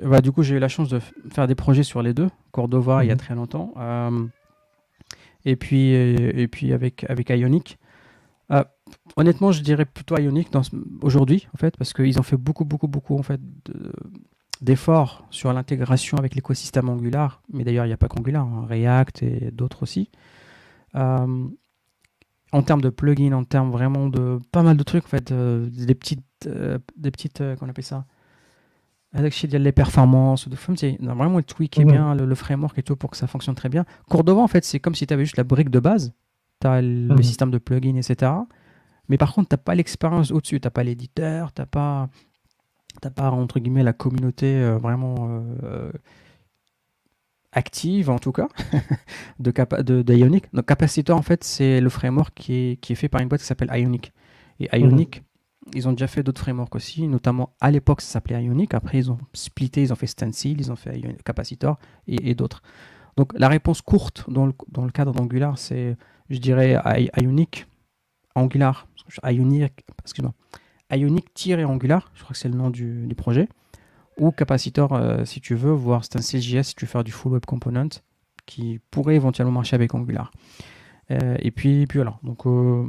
B: bah, du coup, j'ai eu la chance de faire des projets sur les deux, Cordova il y a mhm. très longtemps. Euh, et puis, et puis avec, avec Ionic. Euh, honnêtement, je dirais plutôt Ionic aujourd'hui, en fait, parce qu'ils ont fait beaucoup, beaucoup, beaucoup en fait, d'efforts sur l'intégration avec l'écosystème Angular. Mais d'ailleurs, il n'y a pas qu'Angular, hein, React et d'autres aussi. Euh, en termes de plugins, en termes vraiment de pas mal de trucs, en fait, euh, des petites, des petites, qu'on appelle ça, avec les performances de c'est vraiment tweaker bien le, framework et tout pour que ça fonctionne très bien. Cordova en fait c'est comme si tu avais juste la brique de base. Tu as le système de plugin etc mais par contre tu n'as pas l'expérience au-dessus. Tu n'as pas l'éditeur tu n'as pas t'as pas entre guillemets la communauté euh, vraiment euh, active en tout cas de, de, Ionic donc Capacitor en fait c'est le framework qui est, qui est fait par une boîte qui s'appelle Ionic. Et Ionic Ils ont déjà fait d'autres frameworks aussi, notamment à l'époque ça s'appelait Ionic. Après ils ont splitté, ils ont fait Stencil, ils ont fait Capacitor et, d'autres. Donc la réponse courte dans le, cadre d'Angular, c'est, je dirais, Ionic, Angular, Ionic, excuse-moi, Ionic-Angular, je crois que c'est le nom du, du, projet, ou Capacitor euh, si tu veux, voire Stencil.js si tu veux faire du full web component, qui pourrait éventuellement marcher avec Angular. Euh, et puis, puis voilà. Donc, euh,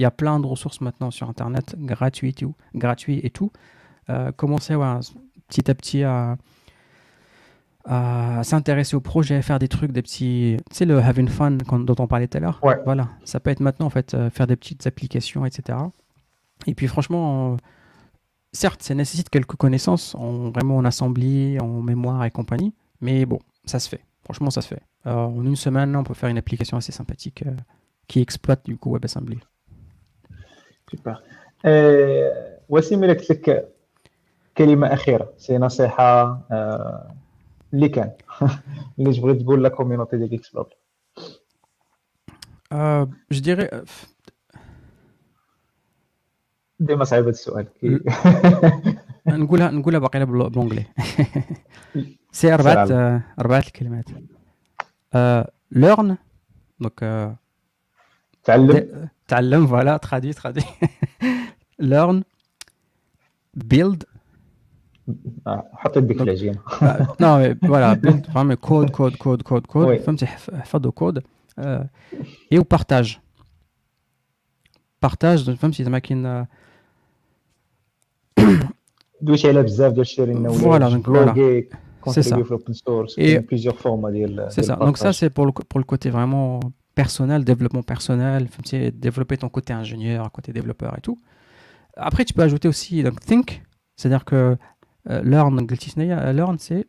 B: Il y a plein de ressources maintenant sur Internet, gratuites ou gratuits et tout. Euh, commencez petit à petit à, à s'intéresser au projet, faire des trucs, des petits. Tu sais, le having fun dont on parlait tout à l'heure. Voilà, ça peut être maintenant, en fait, faire des petites applications, etc. Et puis, franchement certes, ça nécessite quelques connaissances, en, vraiment en assembly, en mémoire et compagnie, mais bon, ça se fait. Franchement, ça se fait. en une semaine, on peut faire une application assez sympathique euh, qui exploite du coup WebAssembly.
A: Super. وسيم الا قلت لك كلمة أخيرة سي نصيحة اللي كان. اللي تبغي تقول لا كوميونيتي ديال اكسبلور
B: je dirais
A: ديما صعيب هذا السؤال
B: نقولها نقولها باقي بالونجلي سي أربعة أربعة الكلمات. لورن دونك
A: تعلم
B: تعلم فوالا ترادي ترادي لورن بيلد
A: حط يدك في العجينه
B: نو فوالا بيلد فهمي كود كود كود كود كود فهمتي حفظوا كود اي وبارتاج بارتاج فهمتي زعما كاين
A: دويت على بزاف ديال الشيرين
B: فوالا فوالا
A: c'est ça. open source, et plusieurs formats.
B: C'est ça. Donc ça, c'est pour le, pour le côté vraiment personnel, développement personnel, développer ton côté ingénieur, côté développeur et tout. Après, tu peux ajouter aussi donc think, c'est-à-dire que euh, learn, learn c'est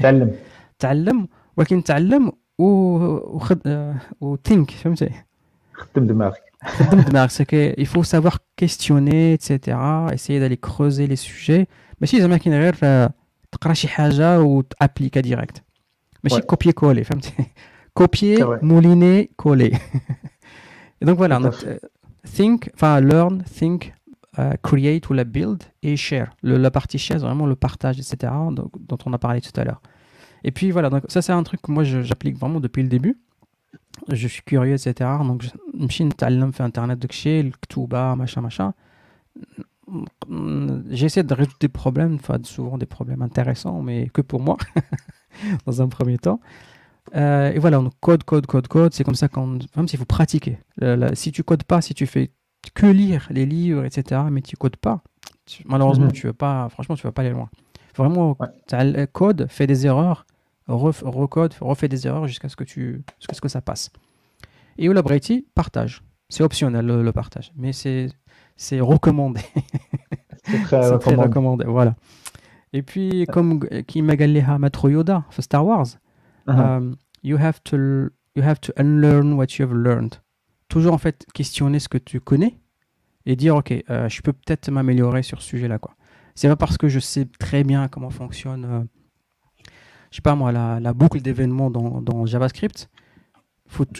A: تعلم
B: تعلم ولكن تعلم و و think فهمتي
A: خدم دماغك
B: il faut savoir questionner etc essayer d'aller creuser les sujets ماشي زعما كاين غير تقرا شي حاجه وتابليكا ديريكت ماشي كوبيي كولي فهمتي copier, mouliner, coller. donc voilà, euh, think, enfin learn, think, euh, create ou la build et share. La partie share, vraiment le partage, etc., dont on a parlé tout à l'heure. Et puis voilà, donc ça c'est un truc que moi j'applique vraiment depuis le début. Je suis curieux, etc. Donc je me suis fait internet de chez le ktouba, machin, machin. J'essaie de résoudre des problèmes, souvent des problèmes intéressants, mais que pour moi, dans un premier temps euh, et voilà donc code code code code c'est comme ça qu'on même s'il faut pratiquer si tu codes pas si tu fais que lire les livres etc mais tu codes pas malheureusement mm -hmm. tu veux pas franchement tu vas pas aller loin vraiment ouais. code fais des erreurs recode, refait des erreurs jusqu'à ce que tu, jusqu'à ce que ça passe. Et Ulabreti partage. C'est optionnel le, partage, mais c'est, c'est recommandé.
A: c'est très, recommandé.
B: Voilà. Et puis, comme qui Magaleha Matro Yoda, Star Wars, uh -huh. um, you have to you have to unlearn what you have learned. Toujours en fait questionner ce que tu connais et dire ok, euh, je peux peut-être m'améliorer sur ce sujet-là quoi. C'est pas parce que je sais très bien comment fonctionne euh, je sais pas moi, la, boucle d'événements dans, JavaScript,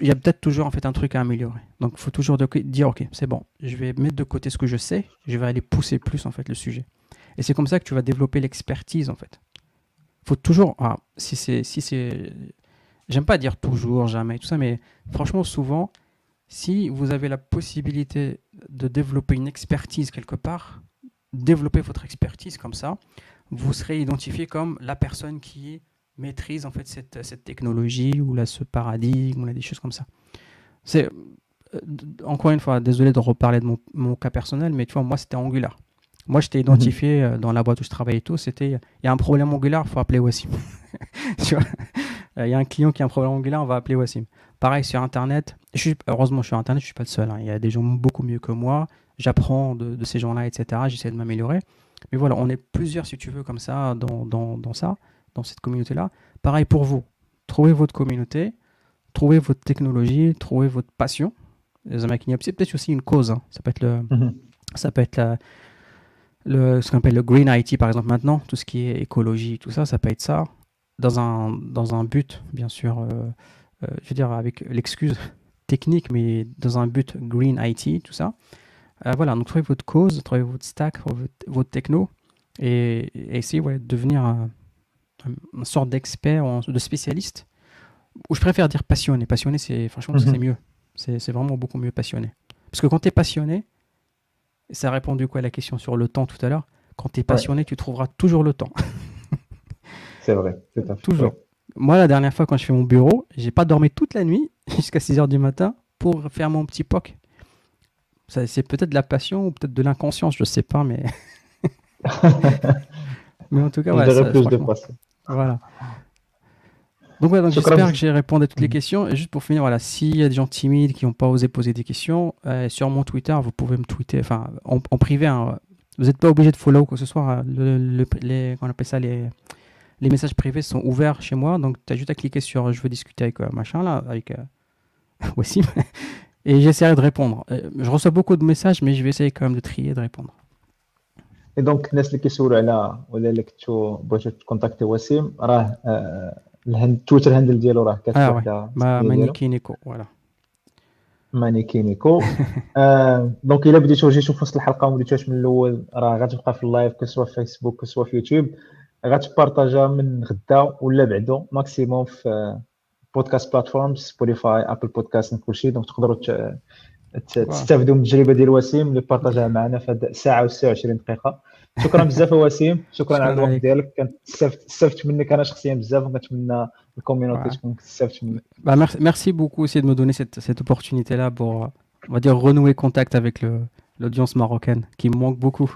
B: il y a peut-être toujours en fait un truc à améliorer. Donc il faut toujours dire ok, c'est bon, je vais mettre de côté ce que je sais, je vais aller pousser plus en fait le sujet. Et c'est comme ça que tu vas développer l'expertise en fait. Faut toujours, ah, si c'est, si c'est, j'aime pas dire toujours, jamais, tout ça, mais franchement souvent, si vous avez la possibilité de développer une expertise quelque part, développez votre expertise comme ça, vous serez identifié comme la personne qui maîtrise en fait cette, cette technologie ou là, ce paradigme ou là, des choses comme ça. C'est euh, encore une fois, désolé de reparler de mon, mon, cas personnel, mais tu vois, moi c'était Angular. Moi, j'étais identifié mhm. euh, dans la boîte où je travaillais et tout. C'était, il y a un problème Angular, il faut appeler Wassim. vois, il y a un client qui a un problème Angular, on va appeler Wassim. pareil sur Internet. Je suis, heureusement, je suis sur Internet, je suis pas le seul. Hein. Il y a des gens beaucoup mieux que moi. J'apprends de, ces gens-là, etc. J'essaie de m'améliorer. Mais voilà, on est plusieurs, si tu veux, comme ça, dans, dans, dans ça, dans cette communauté-là. Pareil pour vous. Trouvez votre communauté, trouvez votre technologie, trouvez votre passion. C'est peut-être aussi une cause. Hein. Ça peut être le, mhm. ça peut être la, le, ce qu'on appelle le green IT, par exemple, maintenant, tout ce qui est écologie, tout ça, ça peut être ça, dans un, dans un but, bien sûr, euh, euh, je veux dire, avec l'excuse technique, mais dans un but green IT, tout ça. Euh, voilà, donc trouvez votre cause, trouvez votre stack, votre, techno, et, essayez de devenir un, une sorte d'expert, de spécialiste, ou je préfère dire passionné. Passionné, c'est franchement, c'est mhm. mieux. C'est vraiment beaucoup mieux passionné. Parce que quand tu es passionné, ça a répondu quoi à la question sur le temps tout à l'heure? Quand tu es passionné, tu trouveras toujours le temps.
A: c'est vrai,
B: Toujours. Moi, la dernière fois, quand je fais mon bureau, j'ai pas dormi toute la nuit jusqu'à 6 h du matin pour faire mon petit POC. C'est peut-être de la passion ou peut-être de l'inconscience, je sais pas, mais. mais en tout cas,
A: ouais, plus de passion.
B: Voilà. Donc, voilà, j'espère que j'ai répondu à toutes les mm. questions. Et juste pour finir, voilà, s'il y a des gens timides qui n'ont pas osé poser des questions, euh, sur mon Twitter, vous pouvez me tweeter, enfin, en, privé. Hein. Vous n'êtes pas obligé de follow quoi que ce soit. Hein. Le, les, appelle ça les, messages privés sont ouverts chez moi. Donc, tu as juste à cliquer sur je veux discuter avec euh, machin là, avec euh, Wassim. Et j'essaierai de répondre. Je reçois beaucoup de messages, mais je vais essayer quand même de trier et de répondre.
A: Et donc, les gens qui sont là, ou les gens contacté Wassim, راه التويتر هاندل ديالو راه كاتب
B: آه ما مانيكي نيكو فوالا
A: مانيكي نيكو آه دونك إلا بديتو جيتو في وسط الحلقة وما بديتوهاش من الأول راه غتبقى في اللايف كسوا في فيسبوك كسوا في يوتيوب غتبارطاجا من غدا ولا بعدو ماكسيموم في بودكاست بلاتفورمز سبوتيفاي ابل بودكاست كلشي دونك تقدروا تستافدوا من التجربة ديال وسيم اللي بارطاجها معنا في هذه الساعة و26 دقيقة. شكرا بزاف وسيم شكرا على الوقت ديالك كنت استفدت منك انا شخصيا بزاف وكنتمنى الكوميونيتي تكون استفدت منك
B: merci beaucoup aussi de me donner cette, cette opportunité là pour on va dire renouer contact avec l'audience marocaine qui me manque beaucoup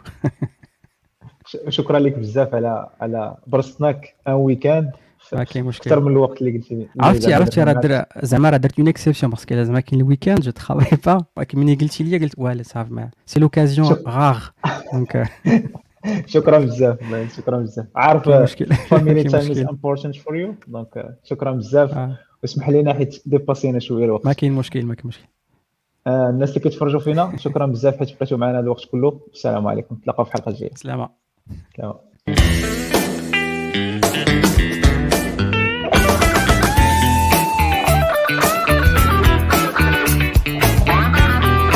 A: شكرا لك بزاف على على برصتناك ان ويكاند
B: ما كاين مشكل
A: اكثر من الوقت اللي قلت لي
B: عرفتي عرفتي راه در زعما راه درت اون اكسبسيون باسكو زعما كاين الويكاند جو ترافاي با ولكن ملي قلتي لي قلت واه صافي سي لوكازيون غار دونك
A: شكرا بزاف شكرا بزاف. عارف فاميلي تايم از امبورتنت فور يو دونك شكرا بزاف. واسمح لينا حيت ديباسينا شوية الوقت.
B: ما كاين مشكل ما كاين مشكل.
A: الناس اللي كيتفرجوا فينا شكرا بزاف حيت بقيتوا معنا الوقت كله. السلام عليكم. نتلاقاو في الحلقة الجايه
B: سلامة.
A: سلامة.